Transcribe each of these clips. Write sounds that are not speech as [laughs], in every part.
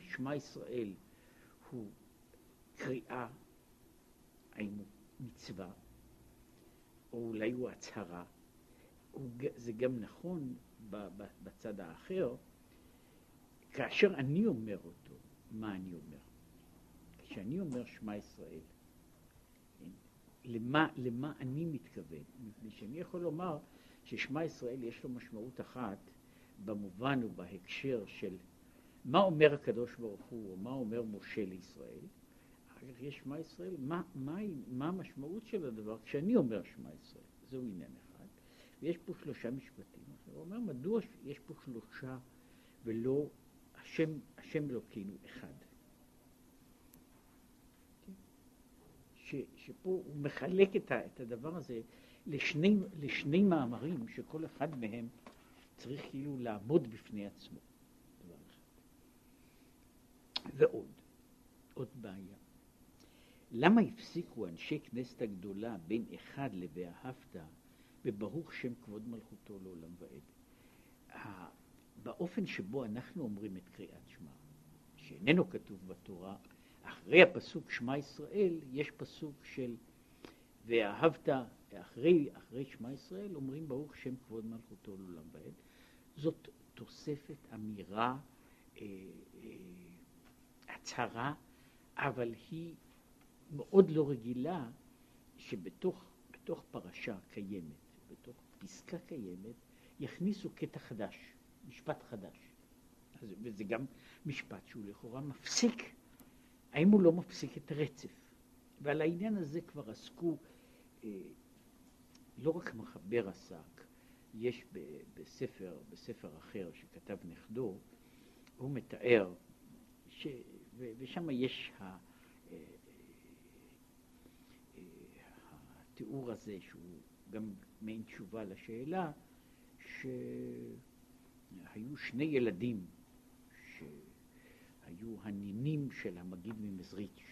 שמע ישראל הוא קריאה, הוא מצווה, או אולי הוא הצהרה, זה גם נכון בצד האחר, כאשר אני אומר אותו, מה אני אומר? כשאני אומר שמע ישראל, למה, למה אני מתכוון? מפני שאני יכול לומר ששמע ישראל יש לו משמעות אחת במובן ובהקשר של מה אומר הקדוש ברוך הוא, או מה אומר משה לישראל, אחר כך יש שמע ישראל, מה, מה, מה המשמעות של הדבר כשאני אומר שמע ישראל, זהו עניין אחד. ויש פה שלושה משפטים. הוא אומר, מדוע יש פה שלושה ולא השם, השם אלוקינו אחד? ש, שפה הוא מחלק את, ה, את הדבר הזה לשני, לשני מאמרים שכל אחד מהם צריך כאילו לעמוד בפני עצמו. ועוד, עוד בעיה. למה הפסיקו אנשי כנסת הגדולה בין אחד ל"ואהבת" בברוך שם כבוד מלכותו לעולם ועד? באופן שבו אנחנו אומרים את קריאת שמע, שאיננו כתוב בתורה, אחרי הפסוק שמע ישראל, יש פסוק של ואהבת, אחרי, אחרי שמע ישראל אומרים ברוך שם כבוד מלכותו לעולם ועד. זאת תוספת אמירה, אה, אה, הצהרה, אבל היא מאוד לא רגילה שבתוך בתוך פרשה קיימת, בתוך פסקה קיימת, יכניסו קטע חדש, משפט חדש. אז, וזה גם משפט שהוא לכאורה מפסיק, האם הוא לא מפסיק את הרצף? ועל העניין הזה כבר עסקו, אה, לא רק מחבר עסק, יש ב, בספר, בספר אחר שכתב נכדו, הוא מתאר, ש, ושם יש ה, אה, אה, התיאור הזה, שהוא גם מעין תשובה לשאלה, שהיו שני ילדים שהיו הנינים של המגיד ממזריץ',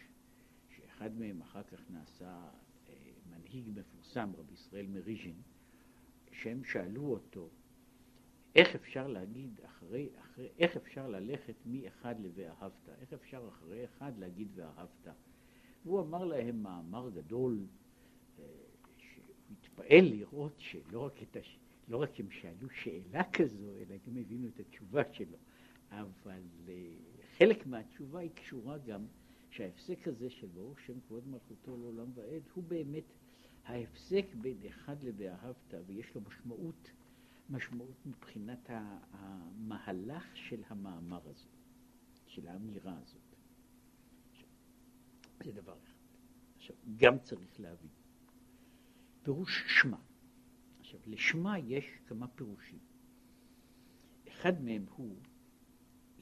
שאחד מהם אחר כך נעשה אה, מנהיג מפורסם, רבי ישראל מריז'ין, שהם שאלו אותו, איך אפשר להגיד אחרי, אחרי, איך אפשר ללכת מאחד ל"ואהבת"? איך אפשר אחרי אחד להגיד "ואהבת"? והוא אמר להם מאמר גדול, אה, שהוא התפעל לראות שלא רק, הש... לא רק הם שאלו שאלה כזו, אלא גם הבינו את התשובה שלו. אבל אה, חלק מהתשובה היא קשורה גם שההפסק הזה של ברוך שם כבוד מלכותו לעולם ועד הוא באמת ההפסק בין אחד ל"ואהבת", ויש לו משמעות, משמעות מבחינת המהלך של המאמר הזה, של האמירה הזאת. זה דבר אחד. עכשיו, גם צריך להבין. פירוש שמע. עכשיו, לשמה יש כמה פירושים. אחד מהם הוא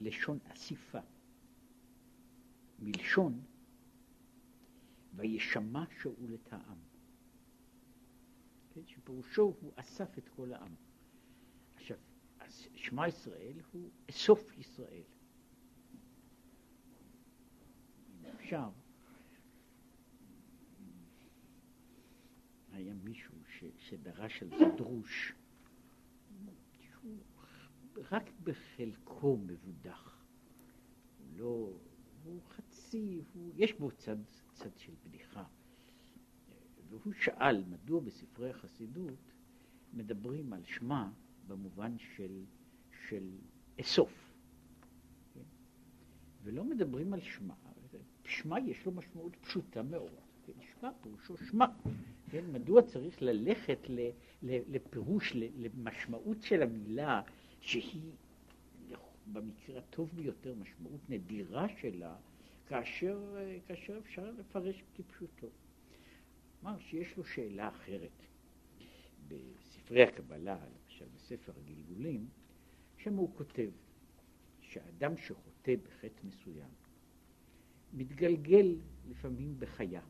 לשון אסיפה, מלשון וישמע שאול את העם. כן, שפירושו הוא אסף את כל העם. עכשיו, שמע ישראל הוא אסוף ישראל. אפשר, היה מישהו ש, שדרש על זה דרוש, שהוא רק בחלקו מבודח. הוא לא, הוא חצי, הוא, יש בו צד, צד של בדיחה. והוא שאל מדוע בספרי החסידות מדברים על שמע במובן של, של אסוף, כן? ולא מדברים על שמע. שמע יש לו משמעות פשוטה מאוד. כן? שמע פירושו שמע. כן? מדוע צריך ללכת לפירוש, למשמעות של המילה שהיא במקרה הטוב ביותר משמעות נדירה שלה, כאשר, כאשר אפשר לפרש כפשוטו. כלומר שיש לו שאלה אחרת. בספרי הקבלה, למשל בספר הגלגולים, שם הוא כותב שאדם שחוטא בחטא מסוים מתגלגל לפעמים בחיה.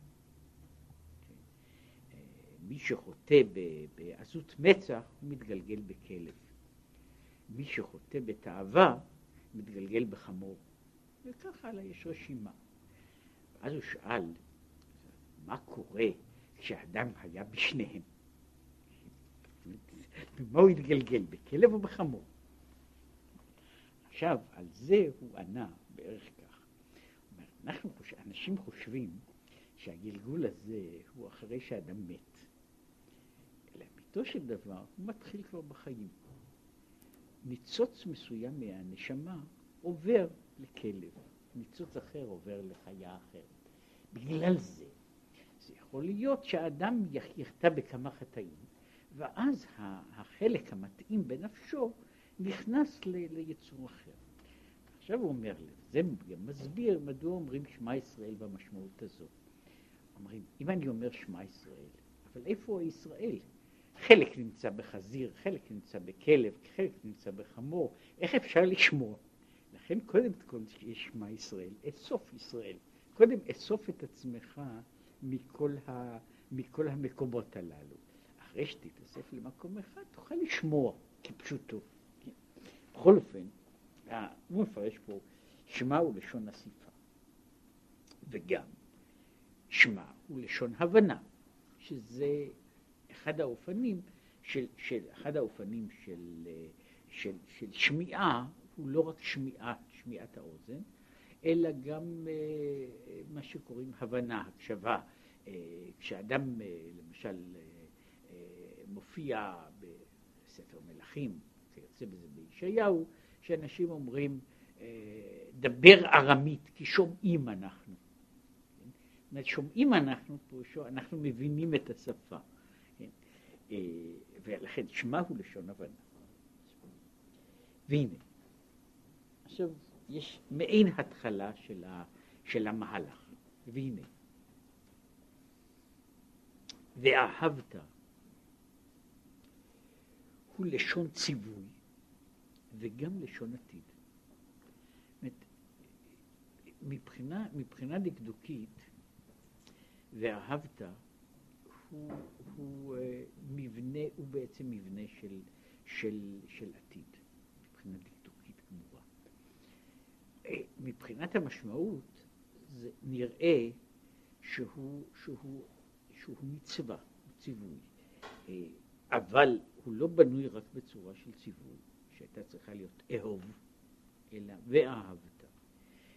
כן? מי שחוטא בעזות מצח הוא מתגלגל בכלב. מי שחוטא בתאווה מתגלגל בחמור. וכך הלאה יש רשימה. ואז הוא שאל, מה קורה כשאדם היה בשניהם? במה הוא התגלגל, בכלב או בחמור? עכשיו, על זה הוא ענה בערך אנחנו חושב, אנשים חושבים שהגלגול הזה הוא אחרי שאדם מת. לאמיתו של דבר, הוא מתחיל כבר בחיים. ניצוץ מסוים מהנשמה עובר לכלב, ניצוץ אחר עובר לחיה אחרת. בגלל זה, זה יכול להיות שהאדם יחטא בכמה חטאים, ואז החלק המתאים בנפשו נכנס ליצור אחר. עכשיו הוא אומר, זה מסביר מדוע אומרים שמע ישראל במשמעות הזאת. אומרים, אם אני אומר שמע ישראל, אבל איפה ישראל? חלק נמצא בחזיר, חלק נמצא בכלב, חלק נמצא בחמור, איך אפשר לשמוע? לכן קודם כל יש שמע ישראל, אסוף ישראל. קודם אסוף את עצמך מכל, ה, מכל המקומות הללו. אחרי שתתאסף למקום אחד, תוכל לשמוע כפשוטו. כן? בכל אופן, הוא מפרש פה, שמע הוא לשון אסיפה, וגם שמע הוא לשון הבנה, שזה אחד האופנים של, של, אחד האופנים של, של, של שמיעה, הוא לא רק שמיעה, שמיעת האוזן, אלא גם אה, מה שקוראים הבנה, הקשבה. אה, כשאדם אה, למשל מופיע בספר מלכים, כיוצא בזה בישעיהו, שאנשים אומרים, דבר ארמית, כי שומעים אנחנו. אומרת, שומעים אנחנו, פירושו, אנחנו מבינים את השפה. ולכן שמע הוא לשון הבנה. והנה, עכשיו יש מעין התחלה של, ה, של המהלך, והנה, ואהבת הוא לשון ציווי וגם לשון עתיד. מבחינה, מבחינה דקדוקית, ואהבת הוא, הוא אה, מבנה, הוא בעצם מבנה של, של, של עתיד, מבחינה דקדוקית גמורה. אה, מבחינת המשמעות, זה נראה שהוא, שהוא, שהוא מצווה, הוא ציווי. אה, אבל הוא לא בנוי רק בצורה של ציווי, שהייתה צריכה להיות אהוב, אלא ואהבת.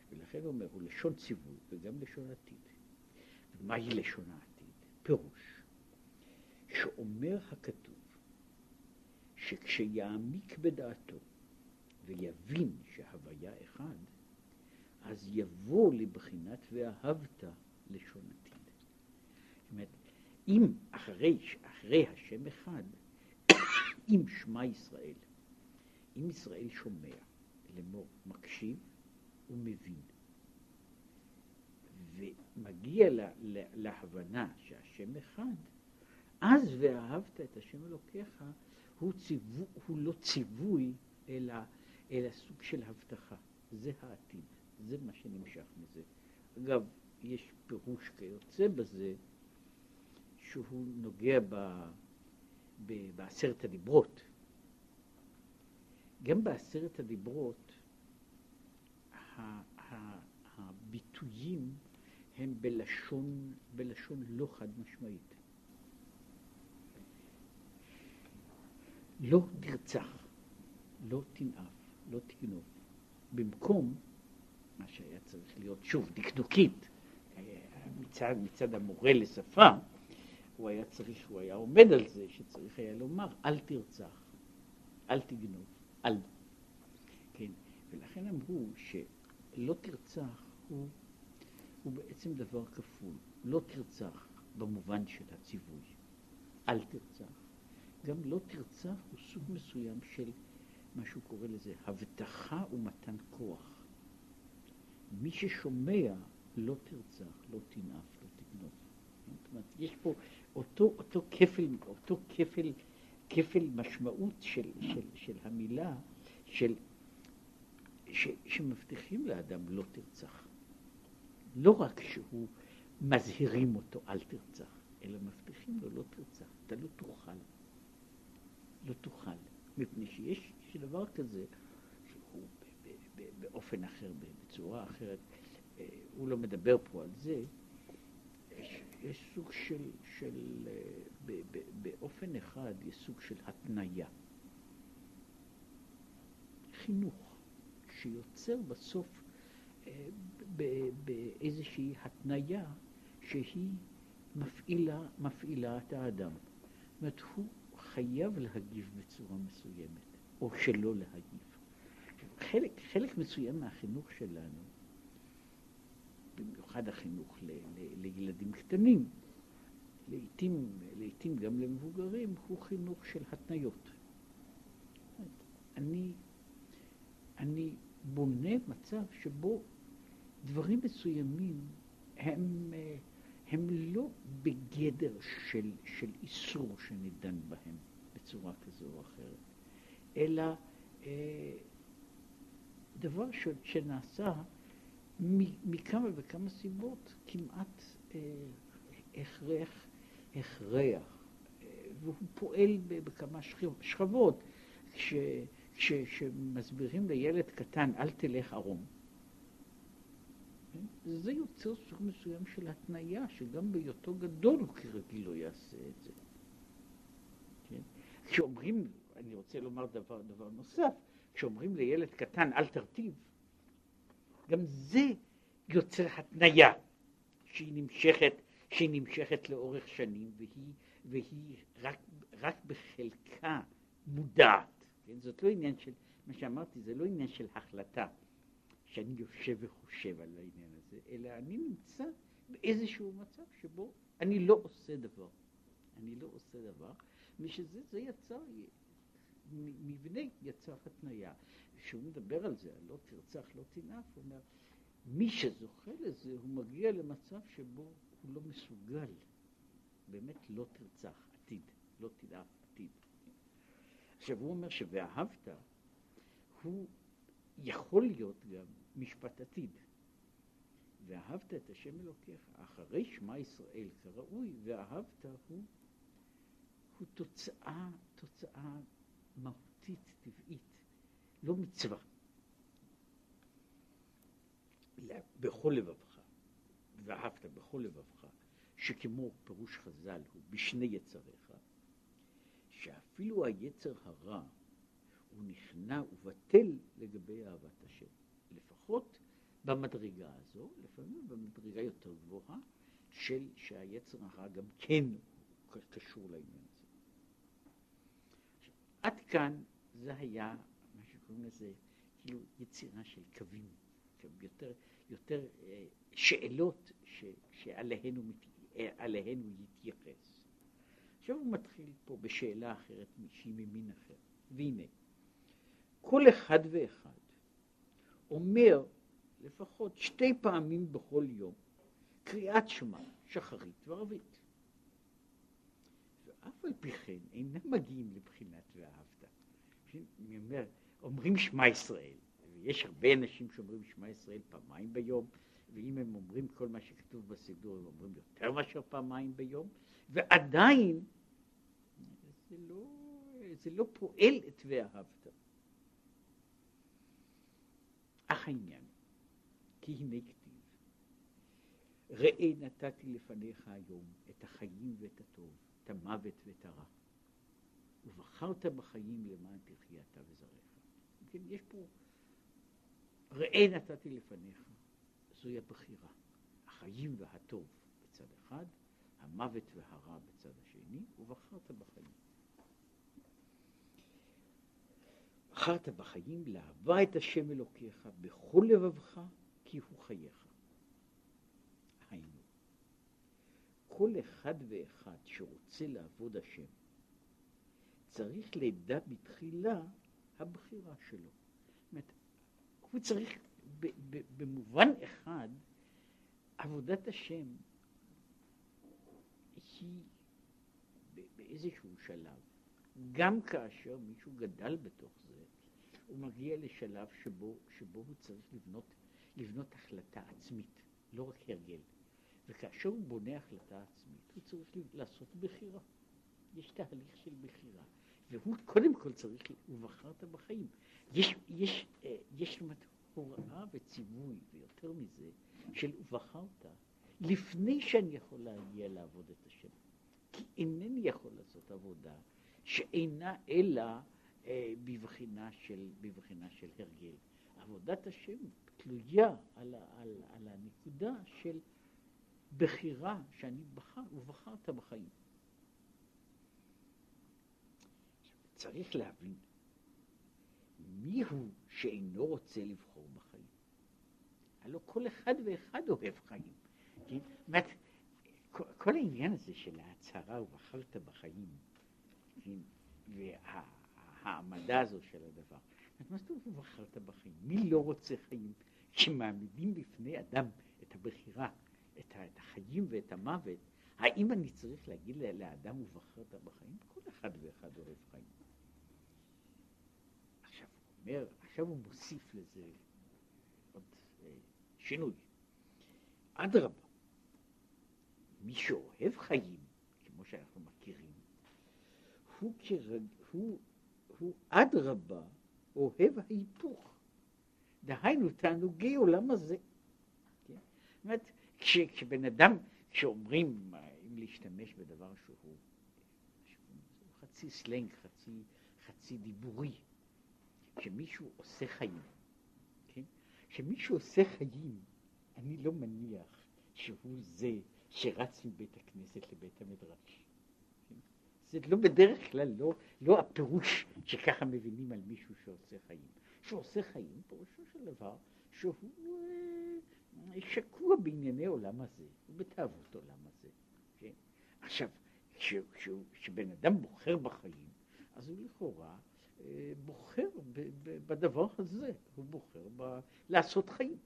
ולכן הוא אומר, הוא לשון ציווי וגם לשון עתיד. ומהי לשון העתיד? פירוש. שאומר הכתוב שכשיעמיק בדעתו ויבין שהוויה אחד, אז יבוא לבחינת ואהבת לשון עתיד. זאת אומרת, אם אחרי, אחרי השם אחד, אם שמע ישראל, אם ישראל שומע, לאמור, מקשיב ומבין, ומגיע לה, לה, להבנה שהשם אחד, אז ואהבת את השם אלוקיך, הוא, ציוו, הוא לא ציווי, אלא, אלא סוג של הבטחה. זה העתיד, זה מה שנמשך מזה. אגב, יש פירוש כיוצא בזה, שהוא נוגע ב, ב, בעשרת הדיברות. גם בעשרת הדיברות הביטויים הם בלשון, בלשון לא חד משמעית. לא תרצח, לא תנאף, לא תגנוב. במקום מה שהיה צריך להיות, שוב, דקדוקית, מצד, מצד המורה לשפה, הוא היה צריך, הוא היה עומד על זה שצריך היה לומר, אל תרצח, אל תגנוב, אל. כן, ולכן אמרו שלא תרצח הוא, הוא בעצם דבר כפול. לא תרצח במובן של הציווי, אל תרצח. גם לא תרצח הוא סוג מסוים של מה שהוא קורא לזה הבטחה ומתן כוח. מי ששומע לא תרצח, לא תנאף, לא תגנוב. זאת אומרת, יש פה אותו, אותו כפל, אותו כפל, כפל משמעות של, של, של המילה, של, ש, שמבטיחים לאדם לא תרצח. לא רק שהוא מזהירים אותו אל תרצח, אלא מבטיחים לו לא תרצח, אתה לא תוכל. לא תוכל. מפני שיש, יש דבר כזה שהוא באופן אחר, בצורה אחרת, אה, הוא לא מדבר פה על זה, יש, סוג של, של אה, ב, ב, באופן אחד יש סוג של התניה. חינוך שיוצר בסוף, אה, באיזושהי התניה שהיא מפעילה, מפעילה את האדם. זאת אומרת, הוא חייב להגיב בצורה מסוימת, או שלא להגיב. חלק, חלק מסוים מהחינוך שלנו, במיוחד החינוך ל, ל, לילדים קטנים, לעתים, לעתים גם למבוגרים, הוא חינוך של התניות. אני, אני בונה מצב שבו דברים מסוימים הם, הם לא בגדר של, של איסור שנידן בהם בצורה כזו או אחרת, אלא אה, דבר ש, שנעשה מכמה וכמה סיבות כמעט אה, הכרח, הכרח, אה, והוא פועל בכמה שכבות. כשמסבירים לילד קטן, אל תלך ערום, כן? זה יוצר סוג מסוים של התניה, שגם בהיותו גדול הוא כרגיל לא יעשה את זה. כן? כשאומרים, אני רוצה לומר דבר, דבר נוסף, כשאומרים לילד קטן, אל תרטיב, גם זה יוצר התניה שהיא נמשכת, שהיא נמשכת לאורך שנים, והיא, והיא רק, רק בחלקה מודעת. כן? זאת לא עניין של, מה שאמרתי, זה לא עניין של החלטה, שאני יושב וחושב על העניין הזה, אלא אני נמצא באיזשהו מצב שבו אני לא עושה דבר. אני לא עושה דבר, ושזה זה יצר, מבנה יצר התניה. כשהוא מדבר על זה, לא תרצח, לא תנאף, הוא אומר, מי שזוכה לזה, הוא מגיע למצב שבו הוא לא מסוגל, באמת לא תרצח, עתיד, לא תנאף, עתיד. עכשיו הוא אומר ש"ואהבת" הוא יכול להיות גם משפט עתיד. ואהבת את השם אלוקיך, אחרי שמע ישראל כראוי, ואהבת הוא, הוא תוצאה, תוצאה מהותית, טבעית, לא מצווה. בכל לבבך, ואהבת בכל לבבך, שכמו פירוש חז"ל הוא בשני יצריך, שאפילו היצר הרע הוא נכנע ובטל לגבי אהבת השם. לפחות במדרגה הזו, לפעמים במדרגה יותר גבוהה, של שהיצר הרע גם כן קשור לעניין הזה. עד כאן זה היה מה שקוראים לזה כאילו יצירה של קווים, יותר, יותר אה, שאלות ש, שעליהן הוא, אה, הוא יתייחס. עכשיו הוא מתחיל פה בשאלה אחרת שהיא ממין אחר. והנה, כל אחד ואחד אומר לפחות שתי פעמים בכל יום קריאת שמע, שחרית וערבית. ואף על פי כן אינם מגיעים לבחינת ואהבת. אני אומר, אומרים שמע ישראל, ויש הרבה אנשים שאומרים שמע ישראל פעמיים ביום, ואם הם אומרים כל מה שכתוב בסידור, הם אומרים יותר מאשר פעמיים ביום, ועדיין זה לא, זה לא פועל את ואהבת. אך העניין, כי הנה כתיב, ראה נתתי לפניך היום את החיים ואת הטוב, את המוות ואת הרע, ובחרת בחיים למען תחיה אתה וזרעך. כן, יש פה, ראה נתתי לפניך, זוהי הבחירה, החיים והטוב בצד אחד, המוות והרע בצד השני, ובחרת בחיים. בחרת בחיים לאהבה את השם אלוקיך בכל לבבך, כי הוא חייך. היינו, כל אחד ואחד שרוצה לעבוד השם, צריך לדע בתחילה הבחירה שלו. זאת אומרת, הוא צריך, במובן אחד, עבודת השם היא באיזשהו שלב, גם כאשר מישהו גדל בתוך זה, הוא מגיע לשלב שבו, שבו הוא צריך לבנות, לבנות החלטה עצמית, לא רק הרגל. וכאשר הוא בונה החלטה עצמית, הוא צריך לעשות בחירה. יש תהליך של בחירה, והוא קודם כל צריך, ובחרת בחיים. יש, יש, אה, יש הוראה וציווי, ויותר מזה, של ובחרת, לפני שאני יכול להגיע לעבוד את השם. כי אינני יכול לעשות עבודה שאינה אלא אה, בבחינה של, בבחינה של הרגל. עבודת השם תלויה על, על, על הנקודה של בחירה שאני בחר, ובחרת בחיים. צריך להבין מי הוא שאינו רוצה לבחור בחיים. הלוא כל אחד ואחד אוהב חיים. כן? אומרת, כל העניין הזה של ההצהרה ובחרת בחיים, כן? והעמדה הזו של הדבר, מה זאת אומרת ובחרת בחיים? מי לא רוצה חיים? כשמעמידים בפני אדם את הבחירה, את החיים ואת המוות, האם אני צריך להגיד לאדם ובחרת בחיים? כל אחד ואחד אוהב חיים. אומר, עכשיו הוא מוסיף לזה עוד אה, שינוי. אדרבה, מי שאוהב חיים, כמו שאנחנו מכירים, הוא, כרג, הוא, הוא אדרבה אוהב ההיפוך. דהיינו תענוגי עולם הזה. כן? זאת אומרת, כש, כשבן אדם, כשאומרים, אם להשתמש בדבר שהוא, שהוא חצי סלנג, חצי, חצי דיבורי, כשמישהו עושה חיים, כן? כשמישהו עושה חיים, אני לא מניח שהוא זה שרץ מבית הכנסת לבית המדרש. כן? זה לא בדרך כלל, לא, לא הפירוש שככה מבינים על מישהו שעושה חיים. שעושה חיים, פירושו של דבר שהוא אה, שקוע בענייני עולם הזה, ובתאוות עולם הזה. כן? עכשיו, כשבן אדם בוחר בחיים, אז הוא לכאורה בוחר ב, ב, בדבר הזה, הוא בוחר ב, לעשות חיים.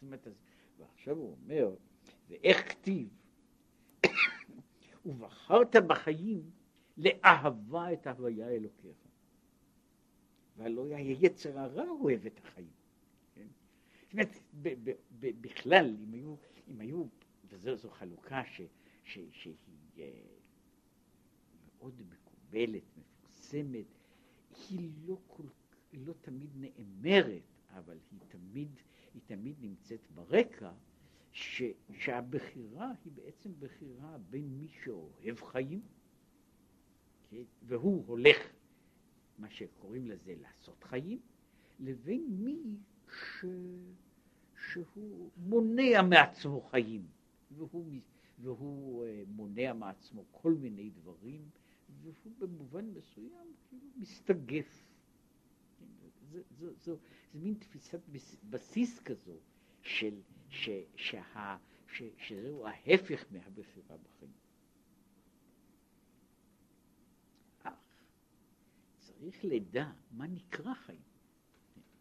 כן? ועכשיו הוא אומר, ואיך כתיב, ובחרת בחיים לאהבה את הוויה אלוקיך. והלא היצר הרע אוהב את החיים. כן? זאת אומרת, בכלל, אם היו, אם היו וזו חלוקה ש, ש, שהיא אה, מאוד מקובלת, מפורסמת, היא לא, כל, היא לא תמיד נאמרת, אבל היא תמיד, היא תמיד נמצאת ברקע, ש, שהבחירה היא בעצם בחירה בין מי שאוהב חיים, כן? והוא הולך מה שקוראים לזה לעשות חיים, לבין מי ש... שהוא מונע מעצמו חיים, והוא, והוא אה, מונע מעצמו כל מיני דברים, והוא במובן מסוים כאילו מסתגף. זה, זה, זה, זה מין תפיסת בסיס כזו של, ש, שה, ש, שזהו ההפך מהבחירה בחיים. צריך לדע מה נקרא חיים.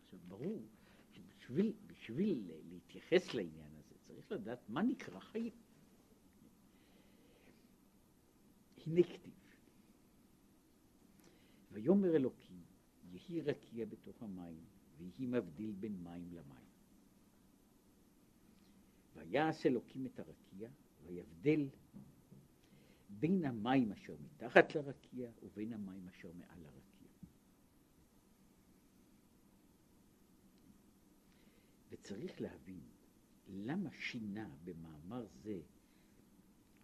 עכשיו, ברור שבשביל בשביל להתייחס לעניין הזה צריך לדעת מה נקרא חיים. הנה כתיב, ויאמר אלוקים, יהי רקיע בתוך המים, ויהי מבדיל בין מים למים. ויעש אלוקים את הרקיע, ויבדל בין המים אשר מתחת לרקיע ובין המים אשר מעל הרקיע. וצריך להבין למה שינה במאמר זה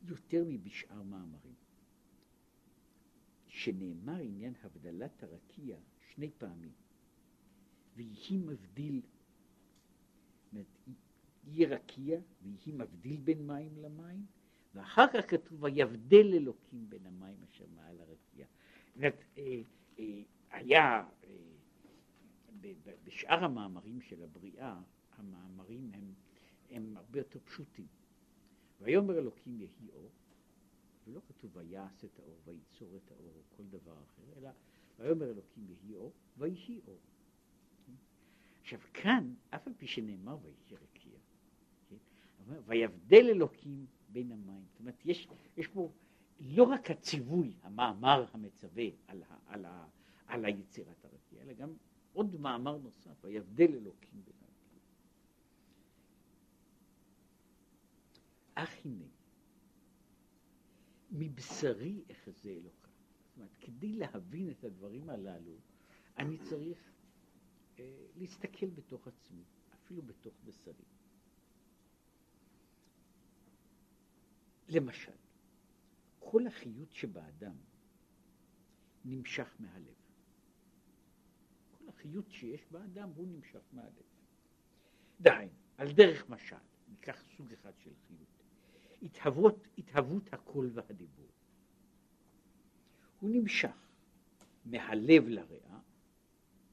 יותר מבשאר מאמרים. שנאמר עניין הבדלת הרקיע שני פעמים, ויהי מבדיל, יהיה רקיע ויהי מבדיל בין מים למים, ואחר כך כתוב ויבדל אלוקים בין המים אשר מעל הרקיע. זאת אומרת, אה, אה, היה אה, בשאר המאמרים של הבריאה המאמרים הם, הם הרבה יותר פשוטים. ויאמר אלוקים יהי אור, ולא כתוב ויעש את האור, וייצור את האור, או כל דבר אחר, אלא ויאמר אלוקים יהי אור, ויהי אור. עכשיו כאן, אף על פי שנאמר ויהי רקיע, כן? ויבדל אלוקים בין המים. זאת אומרת, יש, יש פה לא רק הציווי, המאמר המצווה על, ה, על, ה, על היצירת הרקיע, אלא גם עוד מאמר נוסף, ויבדל אלוקים בין אך הנה, מבשרי אחזה אלוקה. זאת אומרת, כדי להבין את הדברים הללו, אני צריך אה, להסתכל בתוך עצמי, אפילו בתוך בשרי. למשל, כל החיות שבאדם נמשך מהלב. כל החיות שיש באדם הוא נמשך מהלב. דהיינו, על דרך משל, ניקח סוג אחד של חיות, התהוות, התהוות הקול והדיבור. הוא נמשך מהלב לריאה,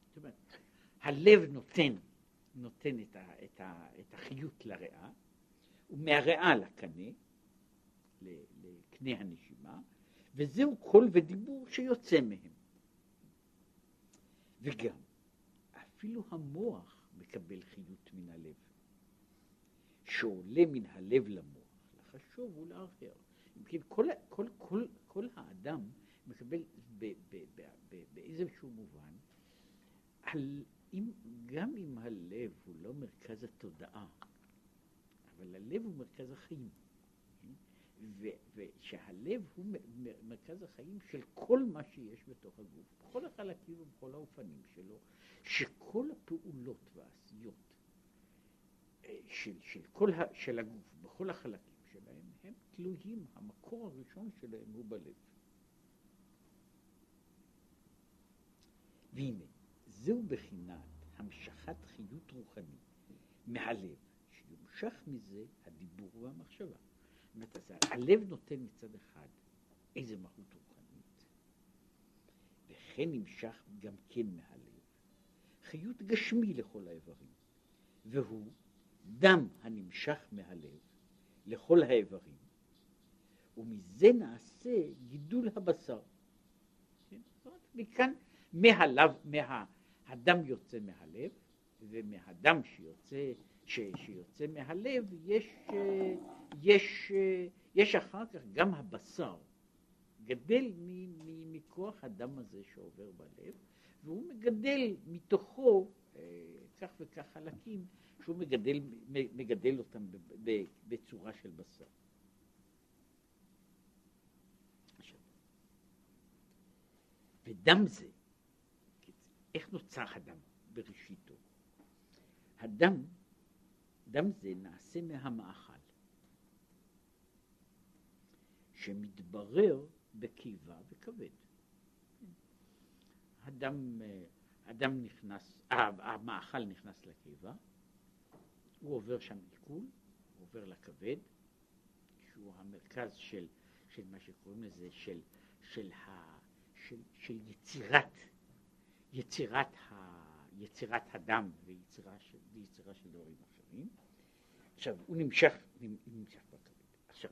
זאת אומרת, הלב נותן, נותן את, ה, את, ה, את החיות לריאה, ומהריאה לקנה, לקנה הנשימה, וזהו קול ודיבור שיוצא מהם. וגם, אפילו המוח מקבל חיות מן הלב, שעולה מן הלב למוח, ולהרהר. אם כן, כל, כל, כל, כל האדם מקבל באיזשהו מובן, על, אם, גם אם הלב הוא לא מרכז התודעה, אבל הלב הוא מרכז החיים. ושהלב הוא מרכז החיים של כל מה שיש בתוך הגוף, בכל החלקים ובכל האופנים שלו, שכל הפעולות והעשיות אה, של, של, כל ה, של הגוף, בכל החלקים שלהם, הם תלויים, המקור הראשון שלהם הוא בלב. והנה, זהו בחינת המשכת חיות רוחנית מהלב, שיומשך מזה הדיבור והמחשבה. אומרת, הלב נותן מצד אחד איזה מהות רוחנית, וכן נמשך גם כן מהלב חיות גשמי לכל האיברים, והוא דם הנמשך מהלב לכל האיברים, ומזה נעשה גידול הבשר. כן? מכאן, מהלב, מה, הדם יוצא מהלב, ומהדם שיוצא, ש, שיוצא מהלב יש, יש, יש אחר כך גם הבשר גדל מכוח הדם הזה שעובר בלב, והוא מגדל מתוכו אה, כך וכך חלקים שהוא מגדל, מגדל אותם בצורה של בשר. ודם זה, איך נוצר הדם בראשיתו? הדם, דם זה נעשה מהמאכל, שמתברר בקיבה וכבד. הדם, הדם נכנס, המאכל נכנס לקיבה, הוא עובר שם עיכול, הוא עובר לכבד, שהוא המרכז של, של מה שקוראים לזה, של, של, ה, של, של יצירת, יצירת, ה, יצירת הדם ויצירה של, ויצירה של דברים אחרים. עכשיו, הוא נמשך, נמשך בכבד. עכשיו,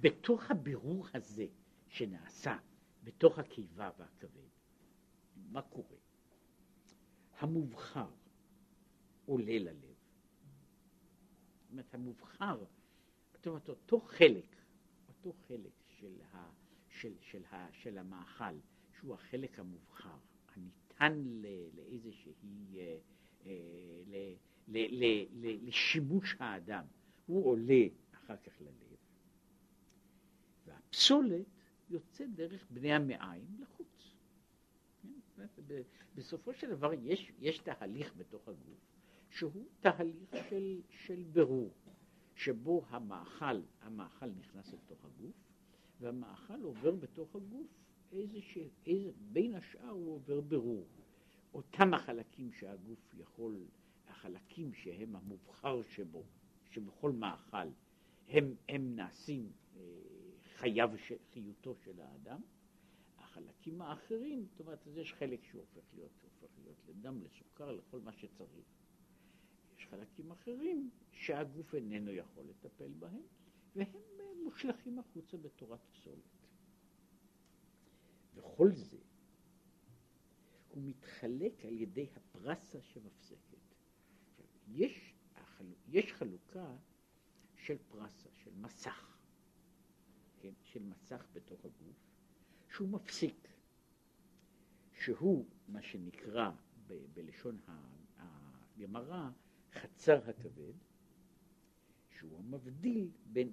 בתוך הבירור הזה שנעשה בתוך הקיבה והכבד, מה קורה? המובחר עולה ללב. זאת אומרת, המובחר, זאת אומרת, אותו חלק, אותו חלק של, ה, של, של, ה, של המאכל, שהוא החלק המובחר, הניתן לאיזושהי, אה, אה, ל, ל, ל, ל, לשימוש האדם, הוא עולה אחר כך ללב, והפסולת יוצאת דרך בני המעיים לחוץ. בסופו של דבר יש, יש תהליך בתוך הגוף שהוא תהליך של, של ברור, שבו המאכל, המאכל נכנס לתוך הגוף, והמאכל עובר בתוך הגוף איזה, ש... איזה, בין השאר הוא עובר ברור. אותם החלקים שהגוף יכול, החלקים שהם המובחר שבו, שבכל מאכל, הם, הם נעשים אה, חייו, חיותו של האדם, החלקים האחרים, זאת אומרת, אז יש חלק שהוא הופך להיות, הופך להיות לדם, לסוכר, לכל מה שצריך. יש חלקים אחרים שהגוף איננו יכול לטפל בהם, והם מושלכים החוצה בתורת פסולת. וכל זה, הוא מתחלק על ידי הפרסה שמפסקת. יש, יש חלוקה של פרסה, של מסך, כן? של מסך בתוך הגוף, שהוא מפסיק, שהוא מה שנקרא ב- בלשון הגמרא חצר הכבד, שהוא המבדיל בין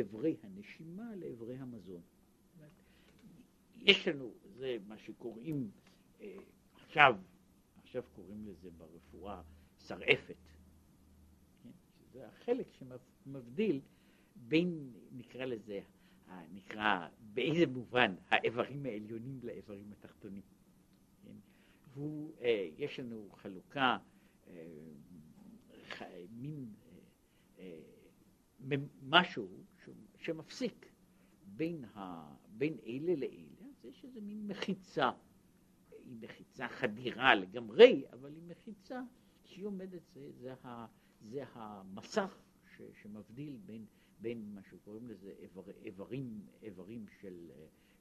אברי הנשימה לאברי המזון. יש לנו, זה מה שקוראים אה, עכשיו, עכשיו קוראים לזה ברפואה שרעפת, כן? שזה החלק שמבדיל בין, נקרא לזה, נקרא באיזה מובן האיברים העליונים לאיברים התחתונים. כן? והוא, אה, יש לנו חלוקה אה, מין משהו שמפסיק בין, ה, בין אלה לאלה, אז יש איזה מין מחיצה, היא מחיצה חדירה לגמרי, אבל היא מחיצה שהיא עומדת, זה, זה, ה, זה המסך ש, שמבדיל בין, בין מה שקוראים לזה איבר, איברים, איברים של,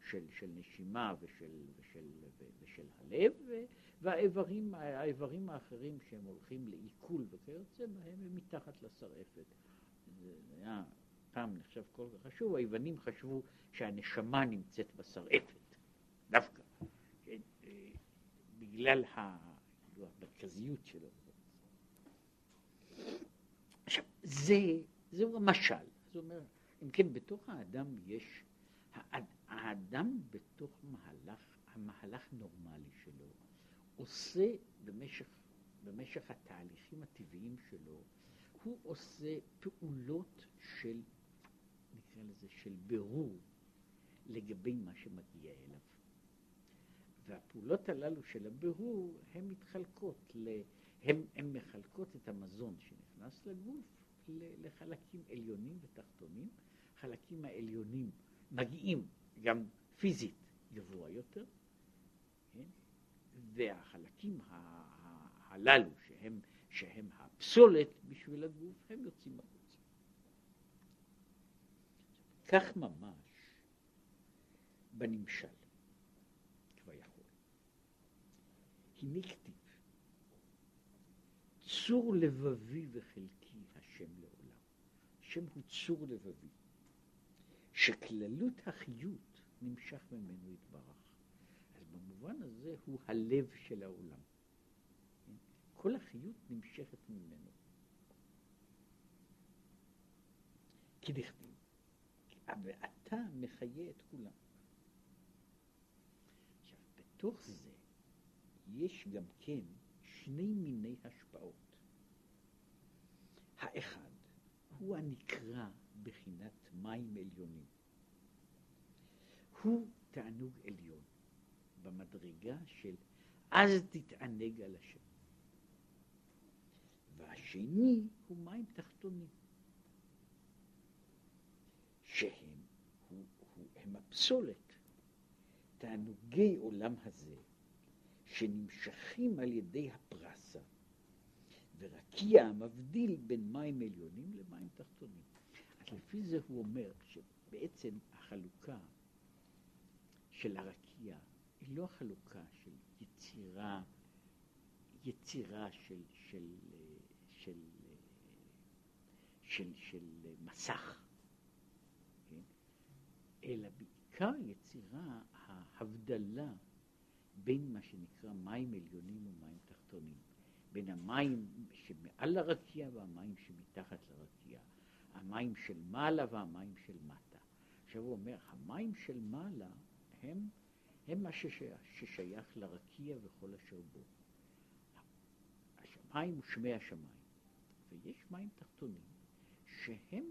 של, של נשימה ושל, ושל, ושל הלב, והאיברים האיברים האחרים שהם הולכים לעיכול וכיוצא בהם הם מתחת לשרעפת. זה היה פעם נחשב כל כך חשוב, היוונים חשבו שהנשמה נמצאת בשרעפת, דווקא, כן, בגלל המרכזיות שלו. עכשיו, זה, זהו המשל. זאת אומרת, אם כן, בתוך האדם יש, האדם בתוך מהלך, המהלך נורמלי שלו, עושה במשך, במשך התהליכים הטבעיים שלו, הוא עושה פעולות של, נקרא לזה, של בירור לגבי מה שמגיע אליו. והפעולות הללו של הבירור, הן מתחלקות, הן מחלקות את המזון שנכנס לגוף לחלקים עליונים ותחתונים. החלקים העליונים מגיעים גם פיזית גבוה יותר, כן? והחלקים הללו שהם, שהם הפסולת בשביל הגוף, הם יוצאים החוצה. כך ממש בנמשל, כביכול. הנה כתיב, צור לבבי וחלקי. השם הוא צור לבבי, שכללות החיות נמשך ממנו יתברך. אז במובן הזה הוא הלב של העולם. כל החיות נמשכת ממנו. כי דכתיב, ואתה מחיה את כולם. עכשיו, בתוך זה יש גם כן שני מיני השפעות. האחד הוא הנקרא בחינת מים עליונים. הוא תענוג עליון במדרגה של אז תתענג על השם. והשני הוא מים תחתונים, שהם הוא, הוא, הם הפסולת, תענוגי עולם הזה, שנמשכים על ידי הפרסה, ורקיע המבדיל בין מים עליונים למים תחתונים. אז לפי זה הוא אומר שבעצם החלוקה של הרקיע היא לא החלוקה של יצירה, יצירה של, של, של, של, של מסך, כן? אלא בעיקר יצירה ההבדלה בין מה שנקרא מים עליונים ומים תחתונים, בין המים שמעל הרקיע והמים שמתחת לרקיע, המים של מעלה והמים של מטה. עכשיו הוא אומר, המים של מעלה הם, הם מה ששייך, ששייך לרקיע וכל אשר בו. השמיים ושמי השמיים, ויש מים תחתונים שהם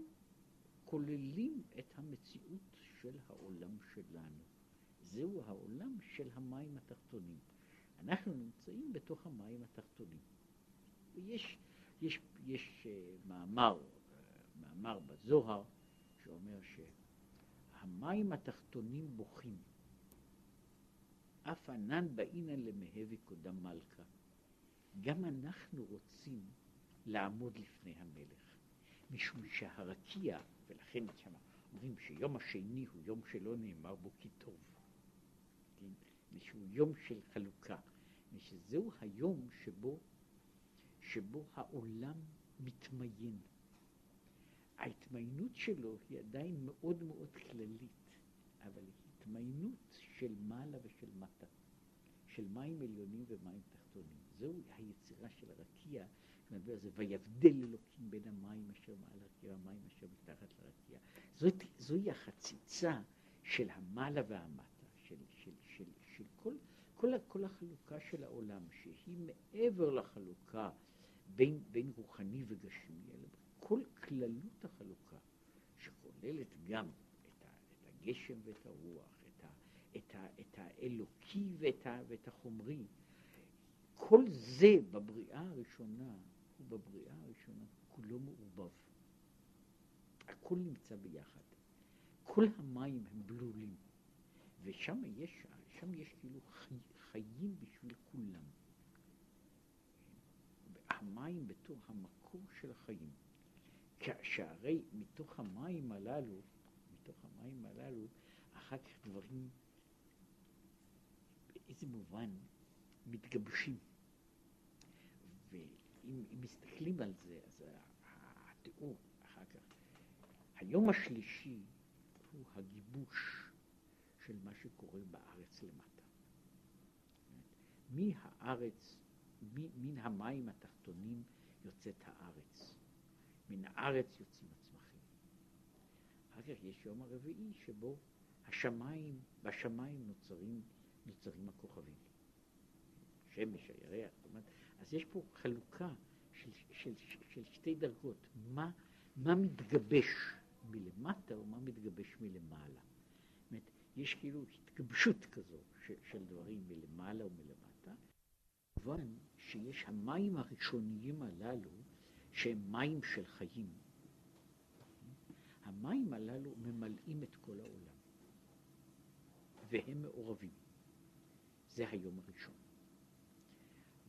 כוללים את המציאות של העולם שלנו. זהו העולם של המים התחתונים. אנחנו נמצאים בתוך המים התחתונים. ויש יש, יש uh, מאמר, uh, מאמר בזוהר שאומר שהמים התחתונים בוכים. אף ענן באינן למהבי קודם מלכה. גם אנחנו רוצים לעמוד לפני המלך, משום שהרקיע, ולכן אומרים שיום השני הוא יום שלא נאמר בו כי טוב. כן? שהוא יום של חלוקה, ושזהו היום שבו, שבו העולם מתמיין. ההתמיינות שלו היא עדיין מאוד מאוד כללית, אבל היא התמיינות של מעלה ושל מטה, של מים עליונים ומים תחתונים. זהו היצירה של הרקיע, נדבר על זה, ויבדל אלוקים בין המים אשר מעל הרקיע והמים אשר מתחת לרקיע. זאת, זוהי החציצה של המעלה והמטה, של, של, של, של כל, כל, כל החלוקה של העולם, שהיא מעבר לחלוקה בין, בין רוחני וגשמי, אלא כל כללות החלוקה, שכוללת גם את, ה, את הגשם ואת הרוח, את, ה, את, ה, את האלוקי ואת, ה, ואת החומרי, כל זה בבריאה הראשונה הוא בבריאה הראשונה כולו מעורבב. הכל נמצא ביחד. כל המים הם בלולים, ושם יש, יש כאילו חי, חיים בשביל כולם. המים בתור המקור של החיים. שהרי מתוך המים הללו, מתוך המים הללו, אחר כך דברים, באיזה מובן, מתגבשים. ואם מסתכלים על זה, אז התיאור אחר כך, היום השלישי הוא הגיבוש של מה שקורה בארץ למטה. מהארץ, מן המים התחתונים יוצאת הארץ. מן הארץ יוצאים הצמחים. אחר כך יש יום הרביעי שבו השמיים, בשמיים נוצרים, נוצרים הכוכבים. שמש, הירח, זאת אומרת, אז יש פה חלוקה של, של, של, של שתי דרגות, מה, מה מתגבש מלמטה ומה מתגבש מלמעלה. זאת אומרת, יש כאילו התגבשות כזו של, של דברים מלמעלה ומלמטה. כמובן שיש המים הראשוניים הללו שהם מים של חיים. המים הללו ממלאים את כל העולם, והם מעורבים. זה היום הראשון.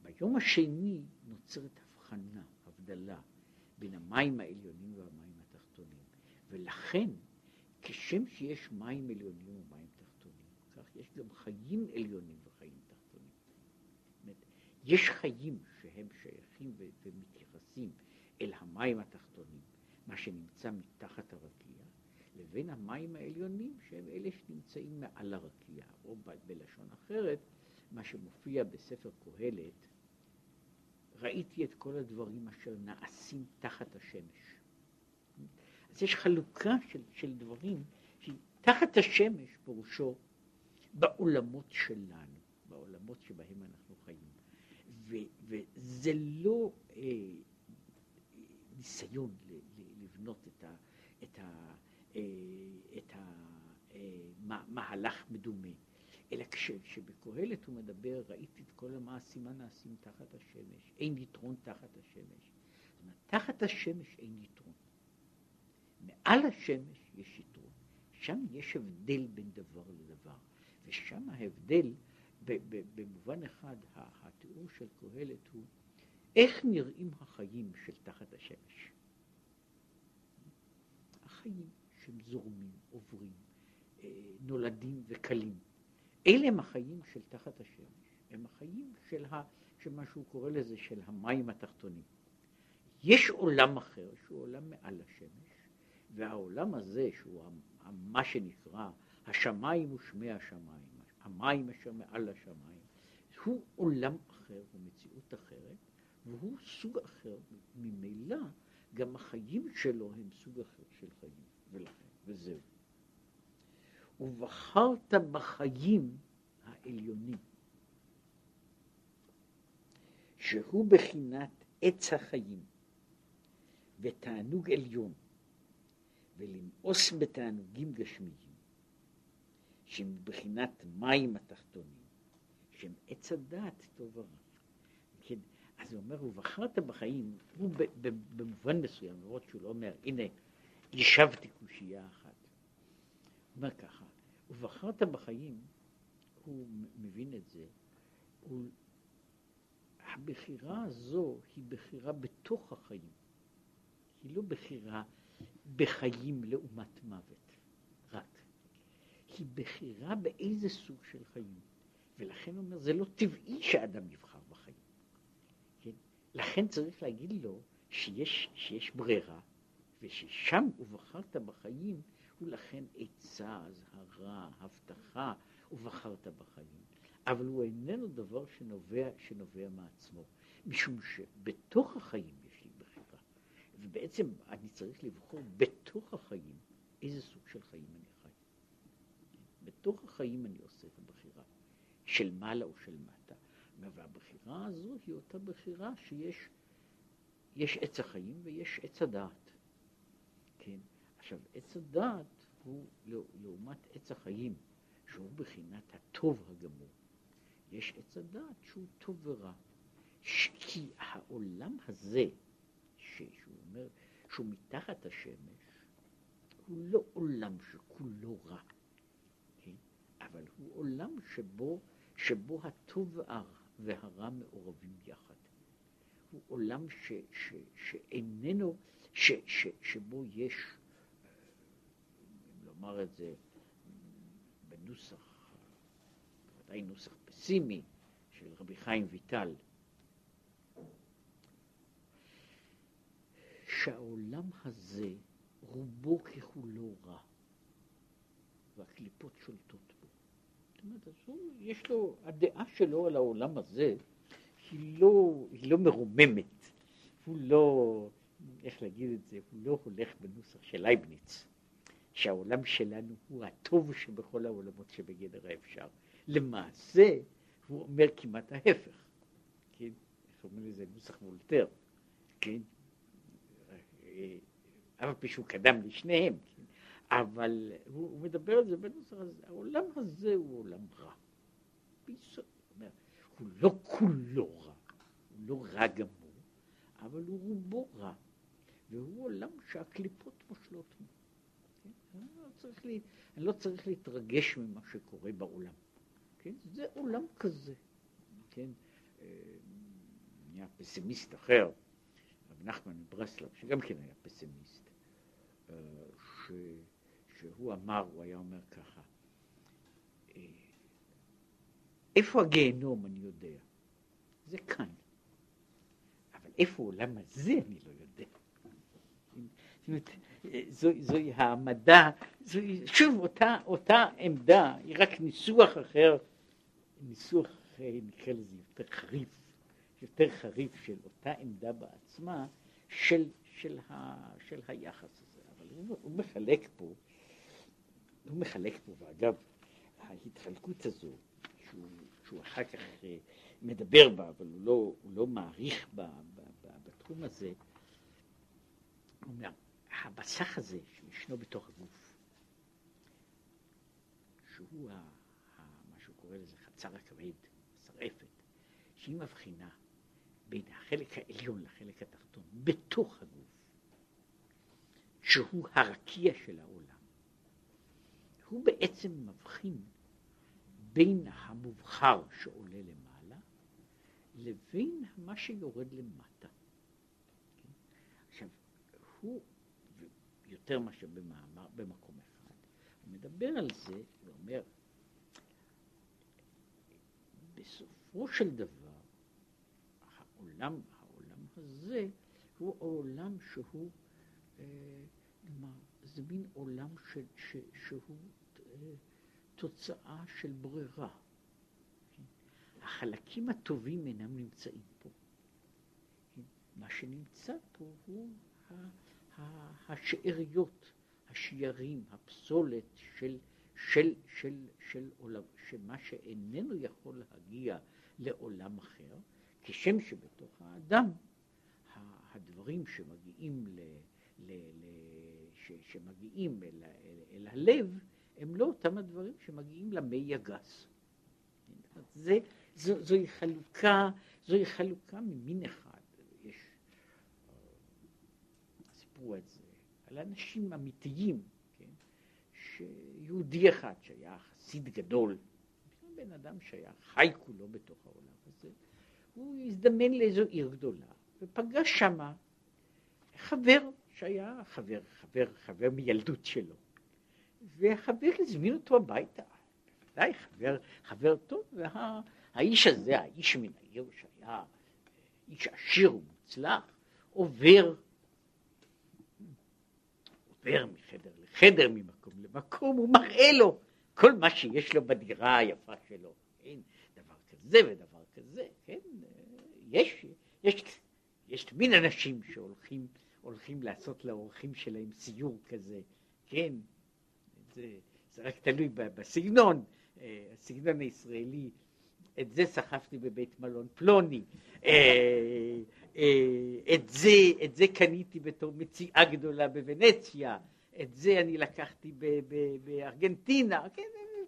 ביום השני נוצרת הבחנה, הבדלה, בין המים העליונים והמים התחתונים. ולכן, כשם שיש מים עליונים ומים תחתונים, כך יש גם חיים עליונים יש חיים שהם שייכים ומתייחסים אל המים התחתונים, מה שנמצא מתחת הרקיע, לבין המים העליונים שהם אלה שנמצאים מעל הרקיע, או בלשון אחרת, מה שמופיע בספר קהלת, ראיתי את כל הדברים אשר נעשים תחת השמש. אז יש חלוקה של, של דברים שתחת השמש פירושו בעולמות שלנו, בעולמות שבהם אנחנו חיים. וזה לא אה, ניסיון לבנות את, ה, את, אה, המהלך אה, מדומה, אלא כשבקהלת הוא מדבר, ראיתי את כל המעשים הנעשים תחת השמש, אין יתרון תחת השמש. זאת אומרת, תחת השמש אין יתרון. מעל השמש יש יתרון. שם יש הבדל בין דבר לדבר, ושם ההבדל, במובן אחד, התיאור של קהלת הוא איך נראים החיים של תחת השמש. החיים שהם זורמים, עוברים, אה, נולדים וקלים. אלה הם החיים של תחת השמש, הם החיים של, ה, של מה שהוא קורא לזה, של המים התחתונים. יש עולם אחר שהוא עולם מעל השמש, והעולם הזה, שהוא מה שנקרא השמיים ושמי השמיים, המים אשר מעל השמיים, הוא עולם אחר, הוא מציאות אחרת, והוא סוג אחר, ממילא. גם החיים שלו הם סוג אחר של חיים, ולכן, וזהו. ובחרת בחיים העליונים, שהוא בחינת עץ החיים ותענוג עליון, ולמאוס בתענוגים גשמיים, שהם בחינת מים התחתונים, שהם עץ הדעת טוב ורע. כן, אז הוא אומר, ובחרת בחיים, הוא במובן מסוים, למרות שהוא לא אומר, הנה, ישבתי קושייה אחת. הוא אומר ככה, ובחרת בחיים, הוא מבין את זה, הוא, הבחירה הזו היא בחירה בתוך החיים, היא לא בחירה בחיים לעומת מוות. היא בחירה באיזה סוג של חיים. ולכן הוא אומר, זה לא טבעי שאדם יבחר בחיים. כן? לכן צריך להגיד לו שיש, שיש ברירה, וששם ובחרת בחיים, הוא לכן עצה, אזהרה, הבטחה, ובחרת בחיים. אבל הוא איננו דבר שנובע, שנובע מעצמו, משום שבתוך החיים יש לי בחירה. ובעצם אני צריך לבחור בתוך החיים איזה סוג של חיים אני. בתוך החיים אני עושה את הבחירה, של מעלה או של מטה. והבחירה הזו היא אותה בחירה שיש יש עץ החיים ויש עץ הדעת. כן? עכשיו, עץ הדעת הוא לעומת עץ החיים, שהוא בחינת הטוב הגמור. יש עץ הדעת שהוא טוב ורע. כי העולם הזה, שהוא אומר שהוא מתחת השמש, הוא לא עולם שכולו רע? אבל הוא עולם שבו, שבו הטוב והרע מעורבים יחד. הוא עולם ש, ש, שאיננו, ש, ש, שבו יש, אם לומר את זה בנוסח, בוודאי נוסח פסימי, של רבי חיים ויטל, שהעולם הזה רובו ככולו רע, והקליפות שולטות בו. אומרת, אז הוא, יש לו, הדעה שלו על העולם הזה היא לא, היא לא מרוממת, הוא לא, איך להגיד את זה, הוא לא הולך בנוסח של לייבניץ, שהעולם שלנו הוא הטוב שבכל העולמות שבגדר האפשר. למעשה, הוא אומר כמעט ההפך, כן? איך אומרים לזה נוסח וולטר, כן? אף על פי שהוא קדם לשניהם? אבל הוא, הוא מדבר על זה בנוסח הזה, העולם הזה הוא עולם רע. ביסוד, הוא לא כולו רע, הוא לא רע גמור, אבל הוא רובו רע, והוא עולם שהקליפות מושלות בו. כן? אני, לא אני לא צריך להתרגש ממה שקורה בעולם. כן? זה עולם כזה. כן? אה, נהיה פסימיסט אחר, רב נחמן מברסלב, שגם כן היה פסימיסט, אה, ש, שהוא אמר, הוא היה אומר ככה, אה, איפה הגיהנום אני יודע, זה כאן, אבל איפה העולם הזה אני לא יודע. זוהי, זוהי העמדה, זוהי, שוב אותה, אותה עמדה, היא רק ניסוח אחר, ניסוח אחר, נקרא לזה יותר חריף, יותר חריף של אותה עמדה בעצמה, של, של, ה, של היחס הזה. אבל הוא, הוא מחלק פה, הוא מחלק פה, ואגב, ההתחלקות הזו, שהוא, שהוא אחר כך אה, מדבר בה, אבל הוא לא, הוא לא מעריך בה, בתחום הזה, הוא אומר, המסך הזה שישנו בתוך הגוף, שהוא ה, ה, מה שהוא קורא לזה חצר הכבד, שרעפת, שהיא מבחינה בין החלק העליון לחלק התחתון בתוך הגוף, שהוא הרקיע של העולם. הוא בעצם מבחין בין המובחר שעולה למעלה לבין מה שיורד למטה. כן? עכשיו, הוא יותר מאשר במאמר, במקום אחד. הוא מדבר על זה, הוא אומר, בסופו של דבר, העולם, העולם הזה הוא העולם שהוא, אה, מה, זה מין עולם ש, ש, שהוא אה, תוצאה של ברירה. החלקים הטובים אינם נמצאים פה. מה שנמצא פה הוא השאריות, השיירים, הפסולת של, של, של, של עולם, שמה שאיננו יכול להגיע לעולם אחר, כשם שבתוך האדם הדברים שמגיעים, ל, ל, ל, ש, שמגיעים אל, אל, אל הלב הם לא אותם הדברים שמגיעים למי הגס. זה, זו, זוהי חלוקה, זוהי חלוקה ממין אחד. סיפרו את זה, על אנשים אמיתיים, כן? שיהודי אחד שהיה חסיד גדול, בן אדם שהיה חי כולו בתוך העולם הזה, הוא הזדמן לאיזו עיר גדולה, ופגש שמה חבר שהיה חבר, חבר, חבר מילדות שלו, והחבר הזמין אותו הביתה, בוודאי חבר, חבר טוב, והאיש הזה, האיש מן העיר שהיה איש עשיר ומוצלח, עובר עובר מחדר לחדר, ממקום למקום, הוא מראה לו כל מה שיש לו בדירה היפה שלו. כן, דבר כזה ודבר כזה, כן, יש, יש, יש תמיד אנשים שהולכים הולכים לעשות לאורחים שלהם סיור כזה, כן, זה, רק תלוי בסגנון, אה, הסגנון הישראלי, את זה סחבתי בבית מלון פלוני, אה, אה, את זה, את זה קניתי בתור מציאה גדולה בוונציה, את זה אני לקחתי בארגנטינה, כן,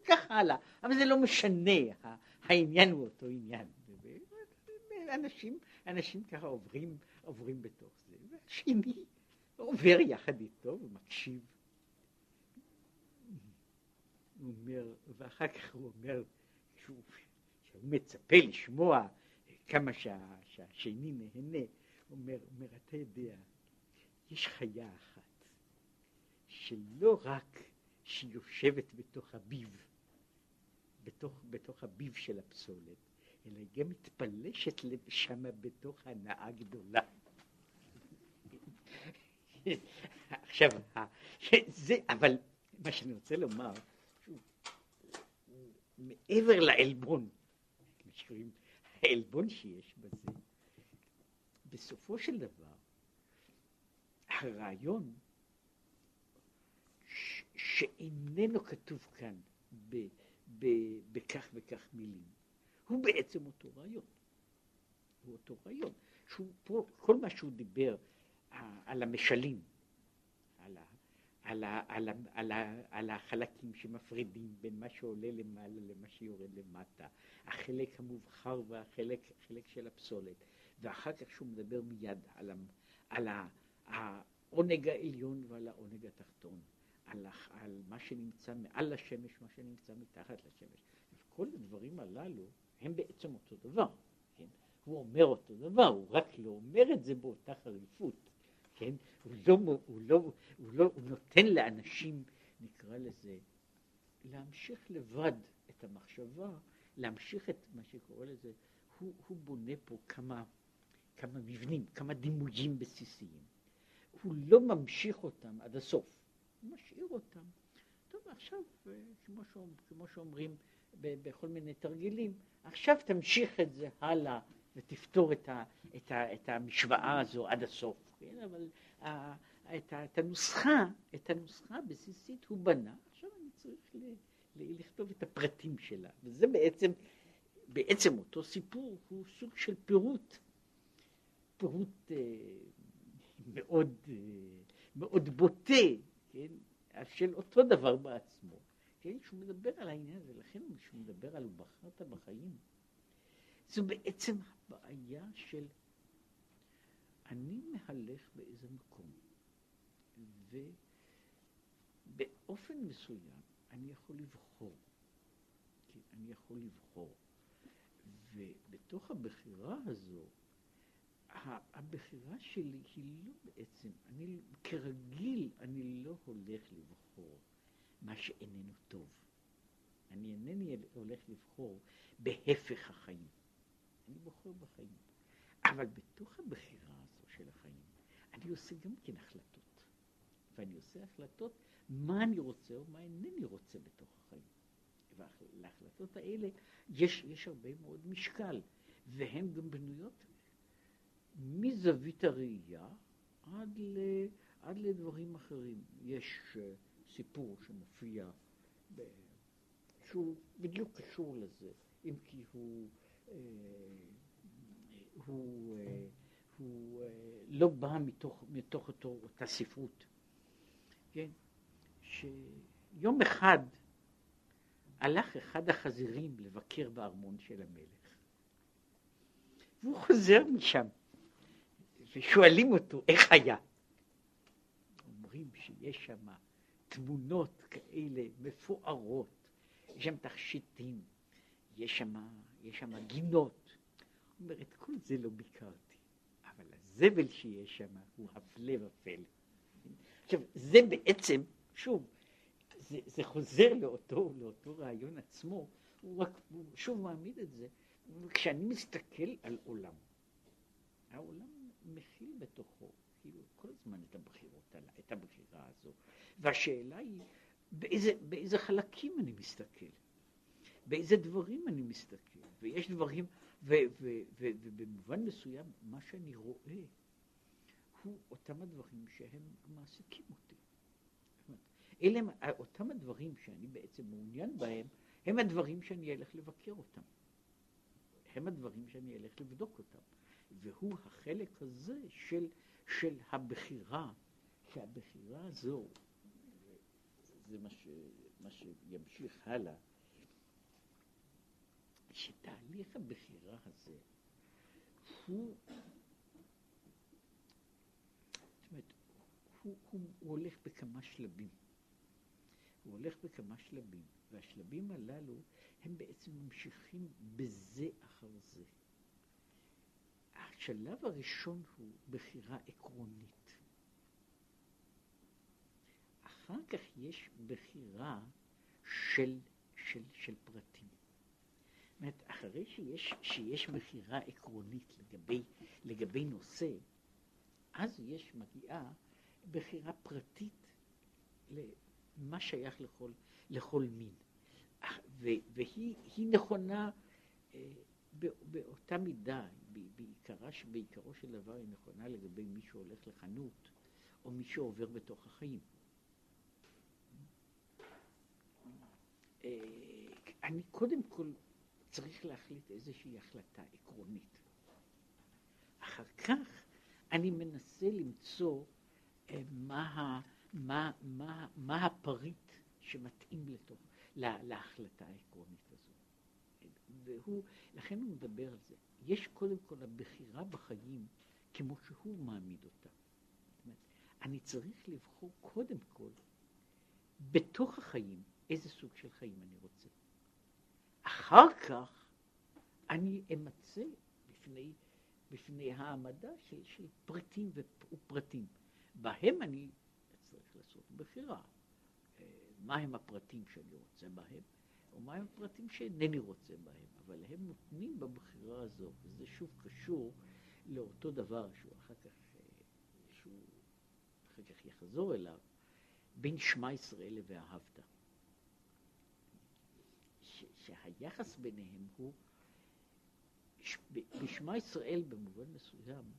ככה הלאה, אבל זה לא משנה, העניין הוא אותו עניין. אנשים, אנשים ככה עוברים, עוברים בתוך זה. השני עובר יחד איתו ומקשיב. הוא אומר, ואחר כך הוא אומר, שהוא, שהוא מצפה לשמוע כמה שה, שהשני נהנה, הוא אומר, אומר, אתה יודע, יש חיה אחת, שלא רק שהיא יושבת בתוך הביב, בתוך, בתוך הביב של הפסולת, אלא היא גם מתפלשת שם בתוך הנאה גדולה. [laughs] עכשיו, זה, אבל מה שאני רוצה לומר, מעבר לעלבון, העלבון שיש בזה, בסופו של דבר, הרעיון ש- שאיננו כתוב כאן ב- ב- בכך וכך מילים, הוא בעצם אותו רעיון. הוא אותו רעיון. שהוא פה, כל מה שהוא דיבר על המשלים, על, ה, על, ה, על, ה, על החלקים שמפרידים בין מה שעולה למעלה למה שיורד למטה, החלק המובחר והחלק החלק של הפסולת, ואחר כך שהוא מדבר מיד על, על העונג העליון ועל העונג התחתון, על, על מה שנמצא מעל לשמש, מה שנמצא מתחת לשמש. כל הדברים הללו הם בעצם אותו דבר. כן? הוא אומר אותו דבר, הוא רק לא אומר את זה באותה חריפות. כן? הוא, לא, הוא, לא, הוא, לא, הוא נותן לאנשים, נקרא לזה, להמשיך לבד את המחשבה, להמשיך את מה שקורא לזה, הוא, הוא בונה פה כמה, כמה מבנים, כמה דימויים בסיסיים. הוא לא ממשיך אותם עד הסוף, הוא משאיר אותם. טוב, עכשיו, אה, כמו, שאומר, כמו שאומרים בכל מיני תרגילים, עכשיו תמשיך את זה הלאה ותפתור את, ה, את, ה, את המשוואה הזו עד הסוף. כן? אבל ה, את, ה, את הנוסחה, את הנוסחה הבסיסית הוא בנה, עכשיו אני צריך ל, ל, לכתוב את הפרטים שלה. וזה בעצם, בעצם אותו סיפור הוא סוג של פירוט, פירוט אה, מאוד, אה, מאוד בוטה, כן? של אותו דבר בעצמו. כן? שהוא מדבר על העניין הזה, לכן כשהוא מדבר על בחרת בחיים, זו בעצם הבעיה של אני מהלך באיזה מקום, ובאופן מסוים אני יכול לבחור. כן, אני יכול לבחור. ובתוך הבחירה הזו, הבחירה שלי היא לא בעצם, אני כרגיל, אני לא הולך לבחור מה שאיננו טוב. אני אינני הולך לבחור בהפך החיים. אני בוחר בחיים. אבל בתוך הבחירה הזו של החיים, אני עושה גם כן החלטות. ואני עושה החלטות מה אני רוצה או מה אינני רוצה בתוך החיים. ולהחלטות האלה יש, יש הרבה מאוד משקל, והן גם בנויות מזווית הראייה עד, ל, עד לדברים אחרים. יש uh, סיפור שמופיע, שהוא בדיוק קשור לזה, אם כי הוא... uh, הוא, אה, הוא אה, לא בא מתוך, מתוך אותו, אותה ספרות, כן? שיום אחד הלך אחד החזירים לבקר בארמון של המלך, והוא חוזר משם, ושואלים אותו איך היה. אומרים שיש שם תמונות כאלה מפוארות, יש שם תכשיטים, יש שם, יש שם גינות, אומר, את כל זה לא ביקרתי, אבל הזבל שיש שם הוא הפלא ופלא. עכשיו, זה בעצם, שוב, זה, זה חוזר לאותו, לאותו רעיון עצמו, הוא רק, הוא שוב מעמיד את זה, כשאני מסתכל על עולם, העולם מכיל בתוכו, כאילו, כל הזמן את הבחירות, את הבחירה הזו, והשאלה היא, באיזה, באיזה חלקים אני מסתכל, באיזה דברים אני מסתכל, ויש דברים, ובמובן מסוים, מה שאני רואה הוא אותם הדברים שהם מעסיקים אותי. אלה אותם הדברים שאני בעצם מעוניין בהם, הם הדברים שאני אלך לבקר אותם. הם הדברים שאני אלך לבדוק אותם. והוא החלק הזה של, של הבחירה, שהבחירה הזו, זה מה, ש, מה שימשיך הלאה, שתהליך הבחירה הזה הוא, הוא, הוא, הוא הולך בכמה שלבים. הוא הולך בכמה שלבים, והשלבים הללו הם בעצם ממשיכים בזה אחר זה. השלב הראשון הוא בחירה עקרונית. אחר כך יש בחירה של, של, של פרטים. אומרת, אחרי שיש, שיש בחירה עקרונית לגבי, לגבי נושא, אז יש, מגיעה בחירה פרטית למה שייך לכל, לכל מין. והיא נכונה אה, באותה מידה, בעיקרה, בעיקרו של דבר היא נכונה לגבי מי שהולך לחנות או מי שעובר בתוך החיים. אה, אני קודם כל צריך להחליט איזושהי החלטה עקרונית. אחר כך אני מנסה למצוא אה, מה, מה, מה, מה הפריט שמתאים לתוך, לה, להחלטה העקרונית הזו. והוא, לכן הוא מדבר על זה. יש קודם כל הבחירה בחיים כמו שהוא מעמיד אותה. אני צריך לבחור קודם כל בתוך החיים איזה סוג של חיים אני רוצה. אחר כך אני אמצא בפני, בפני העמדה של, של פריטים ופרטים. בהם אני צריך לעשות בחירה. אה, מהם הפרטים שאני רוצה בהם, או מהם הפרטים שאינני רוצה בהם. אבל הם נותנים בבחירה הזו, וזה שוב קשור לאותו דבר שהוא אחר כך, אה, שהוא אחר כך יחזור אליו, בין שמע ישראל שהיחס ביניהם הוא, בשמע ישראל במובן מסוים,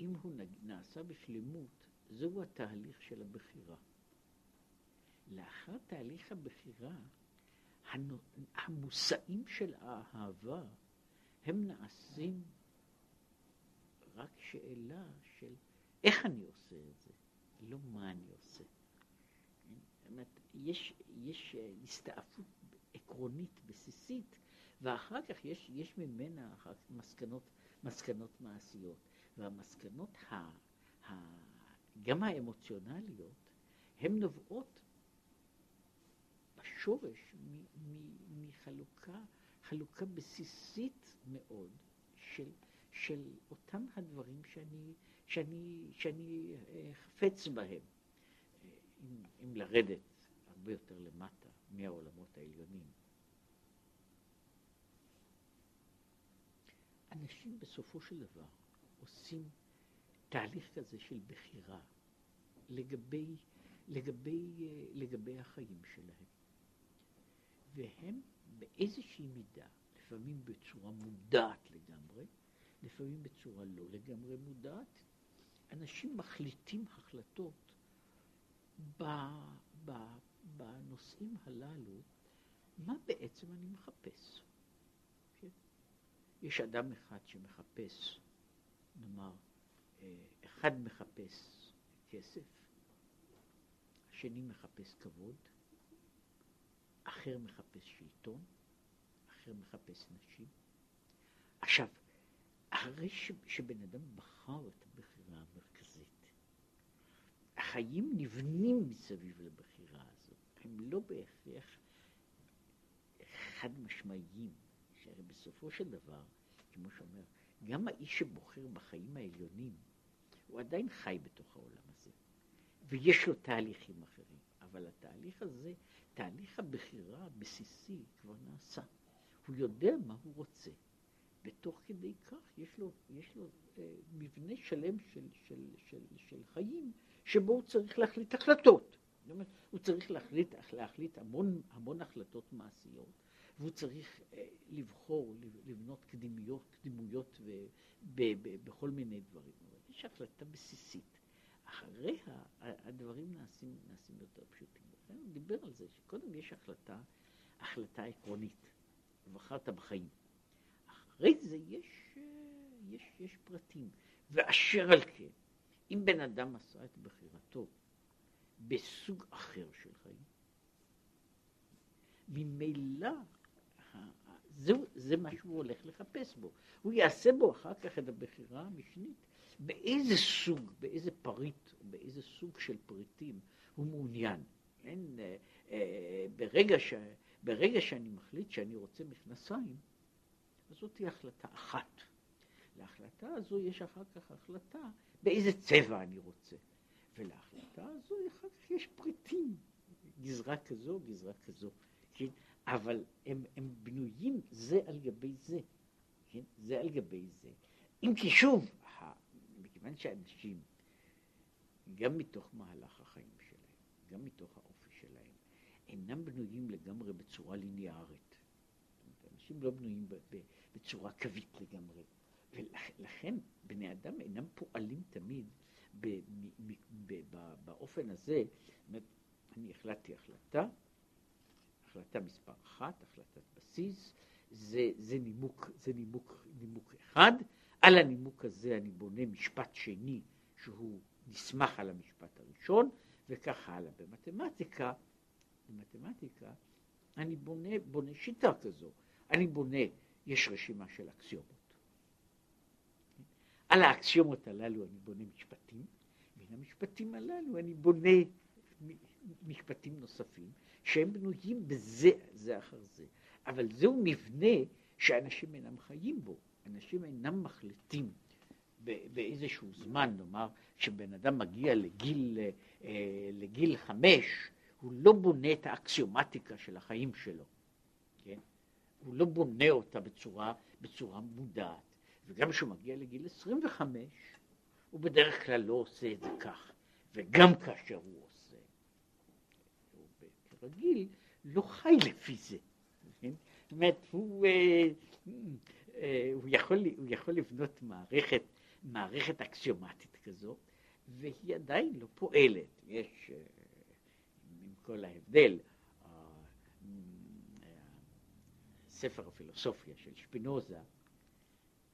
אם הוא נעשה בשלמות, זהו התהליך של הבחירה. לאחר תהליך הבחירה, המושאים של האהבה הם נעשים רק שאלה של איך אני עושה את זה, לא מה אני עושה. יש, יש הסתעפות עקרונית, בסיסית, ואחר כך יש, יש ממנה מסקנות, מסקנות מעשיות. והמסקנות, ה, ה, גם האמוציונליות, הן נובעות בשורש מחלוקה, חלוקה בסיסית מאוד של, של אותם הדברים שאני, שאני, שאני אה, חפץ בהם. אם, אם לרדת הרבה יותר למטה מהעולמות העליונים. אנשים בסופו של דבר עושים תהליך כזה של בחירה לגבי, לגבי, לגבי החיים שלהם. והם באיזושהי מידה, לפעמים בצורה מודעת לגמרי, לפעמים בצורה לא לגמרי מודעת, אנשים מחליטים החלטות ב, ב, בנושאים הללו, מה בעצם אני מחפש. יש אדם אחד שמחפש, נאמר, אה, אחד מחפש כסף, השני מחפש כבוד, אחר מחפש שלטון, אחר מחפש נשים. עכשיו, אחרי שבן אדם בחר את הבחירה המרכזית, החיים נבנים מסביב לבחירה הם לא בהכרח חד משמעיים, שהרי בסופו של דבר, כמו שאומר, גם האיש שבוחר בחיים העליונים, הוא עדיין חי בתוך העולם הזה, ויש לו תהליכים אחרים, אבל התהליך הזה תהליך הבחירה הבסיסי כבר נעשה. הוא יודע מה הוא רוצה, ותוך כדי כך יש לו, יש לו אה, מבנה שלם של, של, של, של חיים שבו הוא צריך להחליט החלטות. הוא צריך להחליט, להחליט המון, המון החלטות מעשיות, והוא צריך אה, לבחור, לבנות קדימיות, קדימויות ו, ב, ב, בכל מיני דברים. יש החלטה בסיסית. אחריה הדברים נעשים, נעשים יותר פשוטים. לכן הוא דיבר על זה, שקודם יש החלטה, החלטה עקרונית, ובחרת בחיים. אחרי זה יש, יש, יש פרטים, ואשר על כן, אם בן אדם עשה את בחירתו בסוג אחר של חיים, ממילא זה, זה מה שהוא הולך לחפש בו. הוא יעשה בו אחר כך את הבחירה המשנית באיזה סוג, באיזה פריט, באיזה סוג של פריטים הוא מעוניין. אין, אה, אה, ברגע, ש, ברגע שאני מחליט שאני רוצה מכנסיים, אז זאת תהיה החלטה אחת. להחלטה הזו יש אחר כך החלטה באיזה צבע אני רוצה. ולהחלטה הזו אחר כך יש פריטים, גזרה כזו, גזרה כזו. כן? אבל הם, הם בנויים זה על גבי זה. כן? זה על גבי זה. אם כי שוב, מכיוון שאנשים, גם מתוך מהלך החיים שלהם, גם מתוך האופי שלהם, אינם בנויים לגמרי בצורה ליניארית. אנשים לא בנויים בצורה קווית לגמרי. ולכן בני אדם אינם פועלים תמיד באופן הזה. אני החלטתי החלטה, החלטה מספר אחת, החלטת בסיס, זה, זה, נימוק, זה נימוק, נימוק אחד, על הנימוק הזה אני בונה משפט שני שהוא נסמך על המשפט הראשון, וכך הלאה. במתמטיקה, במתמטיקה אני בונה, בונה שיטה כזו. אני בונה, יש רשימה של אקסיומות. על האקסיומות הללו אני בונה משפטים, מן המשפטים הללו אני בונה משפטים נוספים, שהם בנויים בזה, זה אחר זה. אבל זהו מבנה שאנשים אינם חיים בו. אנשים אינם מחליטים באיזשהו זמן, נאמר, כשבן אדם מגיע לגיל, אה, לגיל חמש, הוא לא בונה את האקסיומטיקה של החיים שלו, כן? הוא לא בונה אותה בצורה, בצורה מודעת. וגם כשהוא מגיע לגיל 25, הוא בדרך כלל לא עושה את זה כך. וגם כאשר הוא עושה, הוא כרגיל לא חי לפי זה. כן? זאת אומרת, הוא... אה, אה, הוא יכול, הוא יכול לבנות מערכת, מערכת אקסיומטית כזו, והיא עדיין לא פועלת. יש, אה, עם כל ההבדל, ספר הפילוסופיה של שפינוזה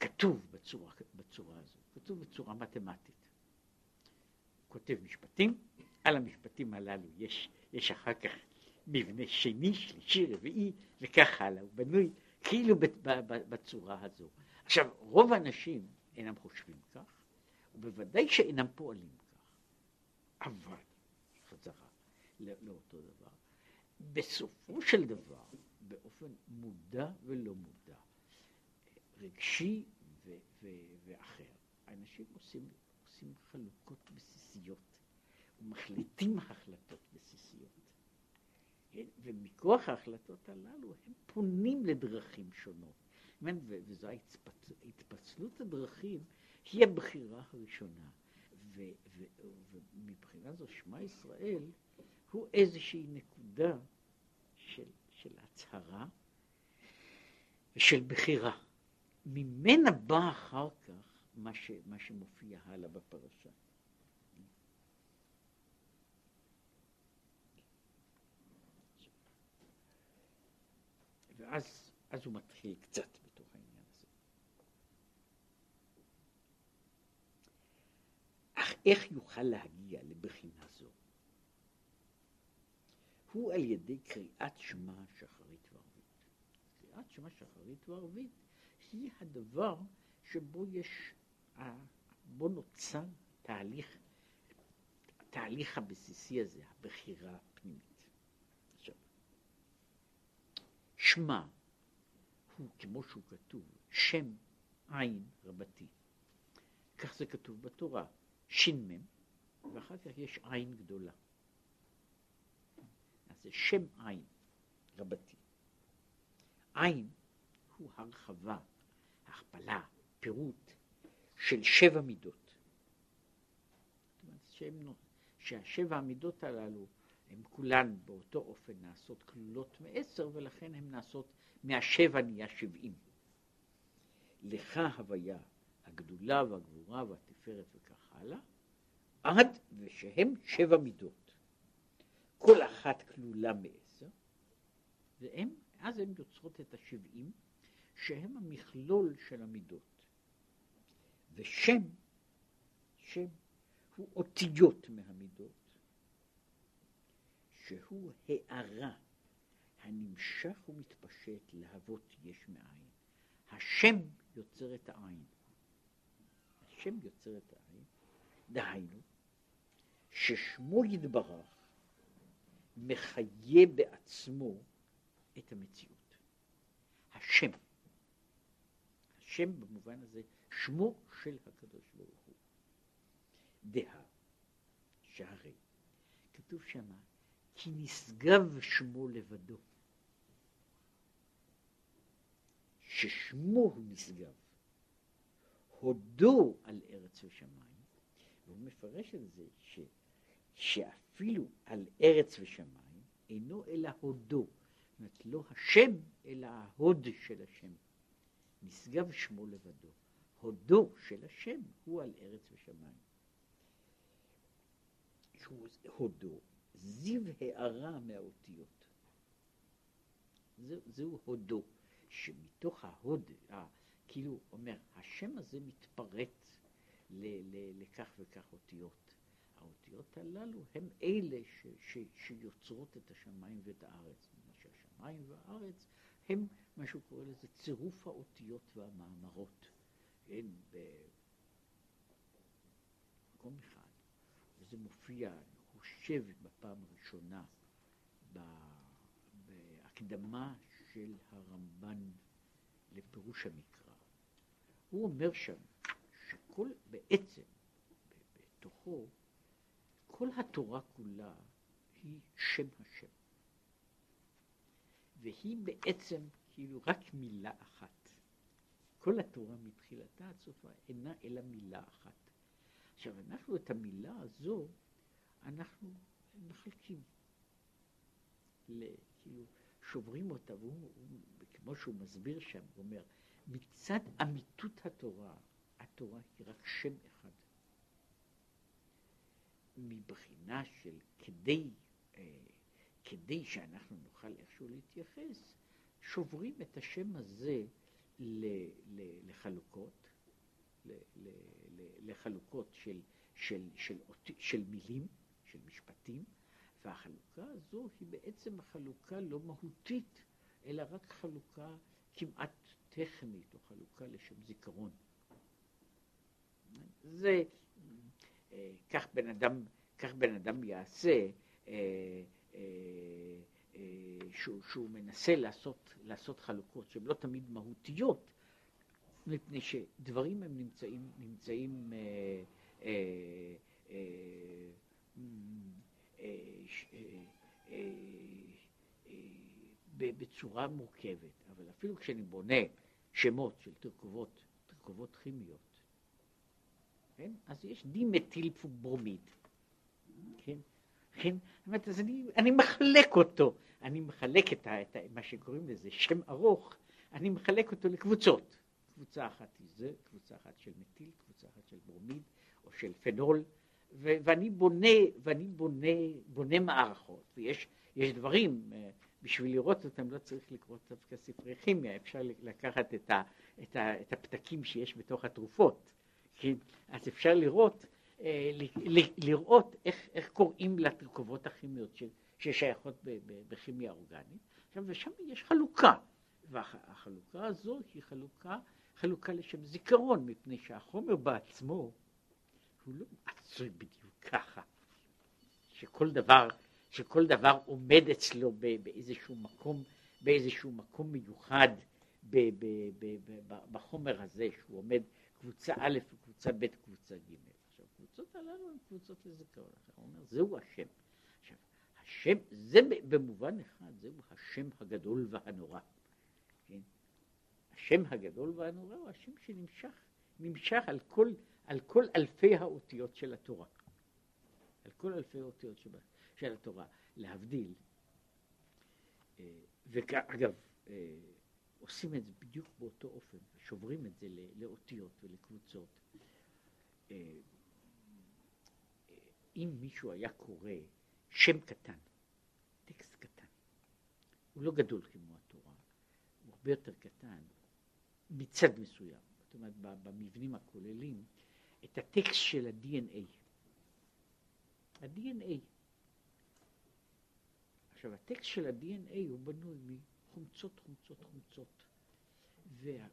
כתוב בצורה, בצורה הזו, כתוב בצורה מתמטית. כותב משפטים, על המשפטים הללו יש, יש אחר כך מבנה שני, שלישי, רביעי, וכך הלאה. הוא בנוי כאילו בצורה הזו. עכשיו, רוב האנשים אינם חושבים כך, ובוודאי שאינם פועלים כך. אבל, חזרה לאותו דבר, בסופו של דבר, באופן מודע ולא מודע, רגשי ו- ו- ואחר, האנשים עושים, עושים חלוקות בסיסיות ומחליטים החלטות בסיסיות. כן? ומכוח ההחלטות הללו הם פונים לדרכים שונות. וזו התפצלות הדרכים היא הבחירה הראשונה. ומבחינה זו שמע ישראל הוא איזושהי נקודה של, של הצהרה ושל בחירה. ממנה בא אחר כך מה, ש, מה שמופיע הלאה בפרשה. ואז אז הוא מתחיל קצת בתוך העניין הזה. אך איך יוכל להגיע לבחינה זו? הוא על ידי קריאת שמע שחרית וערבית. קריאת שמע שחרית וערבית היא הדבר שבו יש, בו נוצר תהליך, התהליך הבסיסי הזה, הבחירה הפנימית. שמע הוא, כמו שהוא כתוב, שם עין רבתי. כך זה כתוב בתורה, ש"מ, ואחר כך יש עין גדולה. אז זה שם עין רבתי. עין הוא הרחבה, הכפלה, פירוט של שבע מידות. שהם, שהשבע המידות הללו הן כולן באותו אופן נעשות כלולות מעשר, ולכן הן נעשות, מהשבע נהיה שבעים. לך הוויה הגדולה והגבורה והתפארת וכך הלאה, עד ושהם שבע מידות. כל אחת כלולה מעשר, והם, אז הן יוצרות את השבעים, שהם המכלול של המידות. ושם, שם, הוא אותיות מהמידות, שהוא הערה הנמשך ומתפשט להבות יש מאין. השם יוצר את העין. השם יוצר את העין, דהיינו, ששמו יתברך מחיה בעצמו את המציאות. השם. השם במובן הזה, שמו של הקדוש ברוך הוא. דהה, שהרי, כתוב שמה, כי נשגב שמו לבדו. ששמו הוא נשגב. הודו על ארץ ושמיים, והוא מפרש את זה ש, שאפילו על ארץ ושמיים אינו אלא הודו. זאת אומרת, לא השם, אלא ההוד של השם. נשגב שמו לבדו. הודו של השם הוא על ארץ ושמיים. הודו, זיו הערה מהאותיות. זה, זהו הודו, שמתוך ההוד, אה, כאילו אומר, השם הזה מתפרט ל, ל, לכך וכך אותיות. האותיות הללו הם אלה ש, ש, שיוצרות את השמיים ואת הארץ. שהשמיים והארץ הם מה שהוא קורא לזה צירוף האותיות והמאמרות. כן, במקום אחד, וזה מופיע, אני חושב, בפעם הראשונה בהקדמה של הרמב"ן לפירוש המקרא. הוא אומר שם שכל, בעצם, בתוכו, כל התורה כולה היא שם השם. והיא בעצם כאילו רק מילה אחת. כל התורה מתחילתה עד סופה אינה אלא מילה אחת. עכשיו, אנחנו את המילה הזו, אנחנו מחלקים. כאילו, שוברים אותה, והוא, כמו שהוא מסביר שם, הוא אומר, מצד אמיתות התורה, התורה היא רק שם אחד. מבחינה של כדי, אה, כדי שאנחנו נוכל איכשהו להתייחס, שוברים את השם הזה ל, ל, לחלוקות, ל, ל, ל, לחלוקות של, של, של, של, של מילים, של משפטים, והחלוקה הזו היא בעצם חלוקה לא מהותית, אלא רק חלוקה כמעט טכנית, או חלוקה לשם זיכרון. זה, אה, כך בן אדם, כך בן אדם יעשה, אה, שהוא, שהוא מנסה לעשות, לעשות חלוקות שהן לא תמיד מהותיות, מפני שדברים הם נמצאים, נמצאים אה, אה, אה, אה, אה, בצורה מורכבת, אבל אפילו כשאני בונה שמות של תרכובות, תרכובות כימיות, כן? אז יש דימטיל ברומיד, כן? כן? אומרת, אז אני, אני מחלק אותו, אני מחלק את, ה, את ה, מה שקוראים לזה שם ארוך, אני מחלק אותו לקבוצות. קבוצה אחת היא זה, קבוצה אחת של מטיל, קבוצה אחת של ברומיד או של פנול, ו, ואני בונה, ואני בונה, בונה מערכות, ויש דברים, אה, בשביל לראות אותם לא צריך לקרוא דווקא ספרי כימיה, אפשר לקחת את, ה, את, ה, את הפתקים שיש בתוך התרופות, כן? אז אפשר לראות לראות איך, איך קוראים לתרכובות הכימיות ששייכות בכימיה אורגנית. עכשיו, ושם יש חלוקה, והחלוקה הזו היא חלוקה, חלוקה לשם זיכרון, מפני שהחומר בעצמו הוא לא עשוי בדיוק ככה, שכל דבר, שכל דבר עומד אצלו באיזשהו מקום, באיזשהו מקום מיוחד בחומר הזה, שהוא עומד קבוצה א' וקבוצה ב', קבוצה ג'. הקבוצות הללו הן קבוצות לזיכרון. הוא אומר, זהו השם. עכשיו, השם, זה במובן אחד, זהו השם הגדול והנורא. כן? השם הגדול והנורא הוא השם שנמשך, נמשך על כל, על כל אלפי האותיות של התורה. על כל אלפי האותיות של, של התורה. להבדיל, אה, ואגב, אה, עושים את זה בדיוק באותו אופן, שוברים את זה לאותיות ולקבוצות. אה, אם מישהו היה קורא שם קטן, טקסט קטן, הוא לא גדול כמו התורה, הוא הרבה יותר קטן מצד מסוים, זאת אומרת במבנים הכוללים, את הטקסט של ה-DNA. ה-DNA. עכשיו הטקסט של ה-DNA הוא בנוי מחומצות, חומצות, חומצות.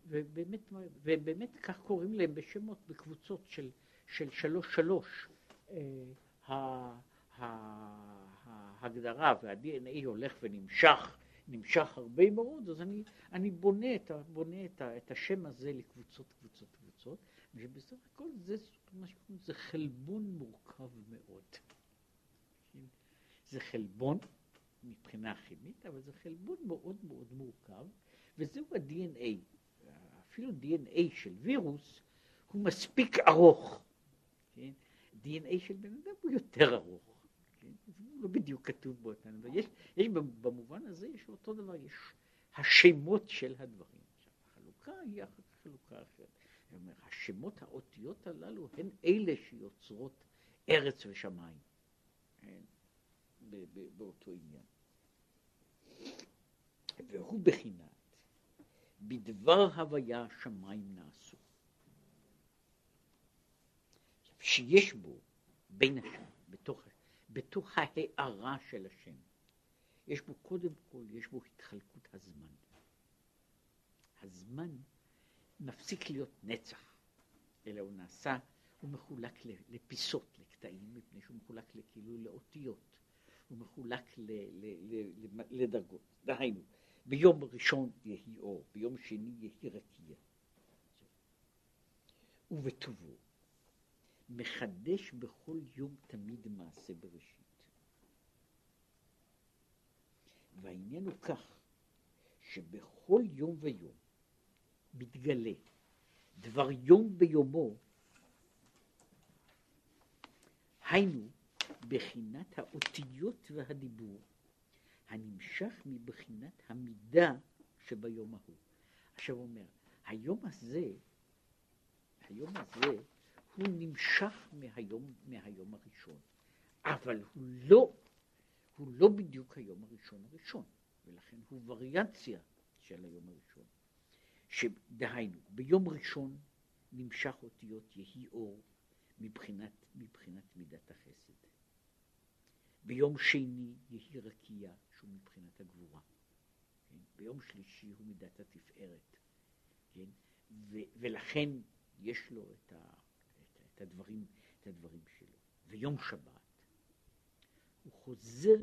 ובאמת, ובאמת כך קוראים להם בשמות, בקבוצות של, של שלוש שלוש. ההגדרה וה-DNA הולך ונמשך, נמשך הרבה מאוד, אז אני, אני בונה, את, בונה את, את השם הזה לקבוצות, קבוצות, קבוצות, ובסך הכל זה, זה חלבון מורכב מאוד. זה חלבון מבחינה כימית, אבל זה חלבון מאוד מאוד מורכב, וזהו ה-DNA. אפילו DNA של וירוס הוא מספיק ארוך. כן? DNA של בן אדם הוא יותר ארוך. כן? הוא לא בדיוק כתוב באותן, אבל יש, יש במובן הזה, יש אותו דבר, יש השמות של הדברים. החלוקה היא חלוקה אחרת. אומר, השמות, האותיות הללו, הן אלה שיוצרות ארץ ושמיים. כן? באותו עניין. והוא בחינת בדבר הוויה שמיים נעשו. שיש בו בין השם, בתוך, בתוך ההארה של השם, יש בו קודם כל, יש בו התחלקות הזמן. הזמן מפסיק להיות נצח, אלא הוא נעשה, הוא מחולק לפיסות, לקטעים, מפני שהוא מחולק כאילו לאותיות. הוא מחולק ל, ל, ל, לדרגות. דהיינו, ביום ראשון יהי אור, ביום שני יהי רקיע. ובטובו, מחדש בכל יום תמיד מעשה בראשית. והעניין הוא כך, שבכל יום ויום מתגלה דבר יום ביומו, היינו בחינת האותיות והדיבור, הנמשך מבחינת המידה שביום ההוא. עכשיו הוא אומר, היום הזה, היום הזה, הוא נמשך מהיום, מהיום הראשון, אבל הוא לא, הוא לא בדיוק היום הראשון הראשון, ולכן הוא וריאציה של היום הראשון. שדהיינו, ביום ראשון נמשך אותיות יהי אור מבחינת, מבחינת מידת החסד. ביום שני יהי רקיע, שהוא מבחינת הגבורה. כן? ביום שלישי הוא מידת התפארת. כן? ו- ולכן יש לו את, ה- את, הדברים, את הדברים שלו. ויום שבת הוא חוזר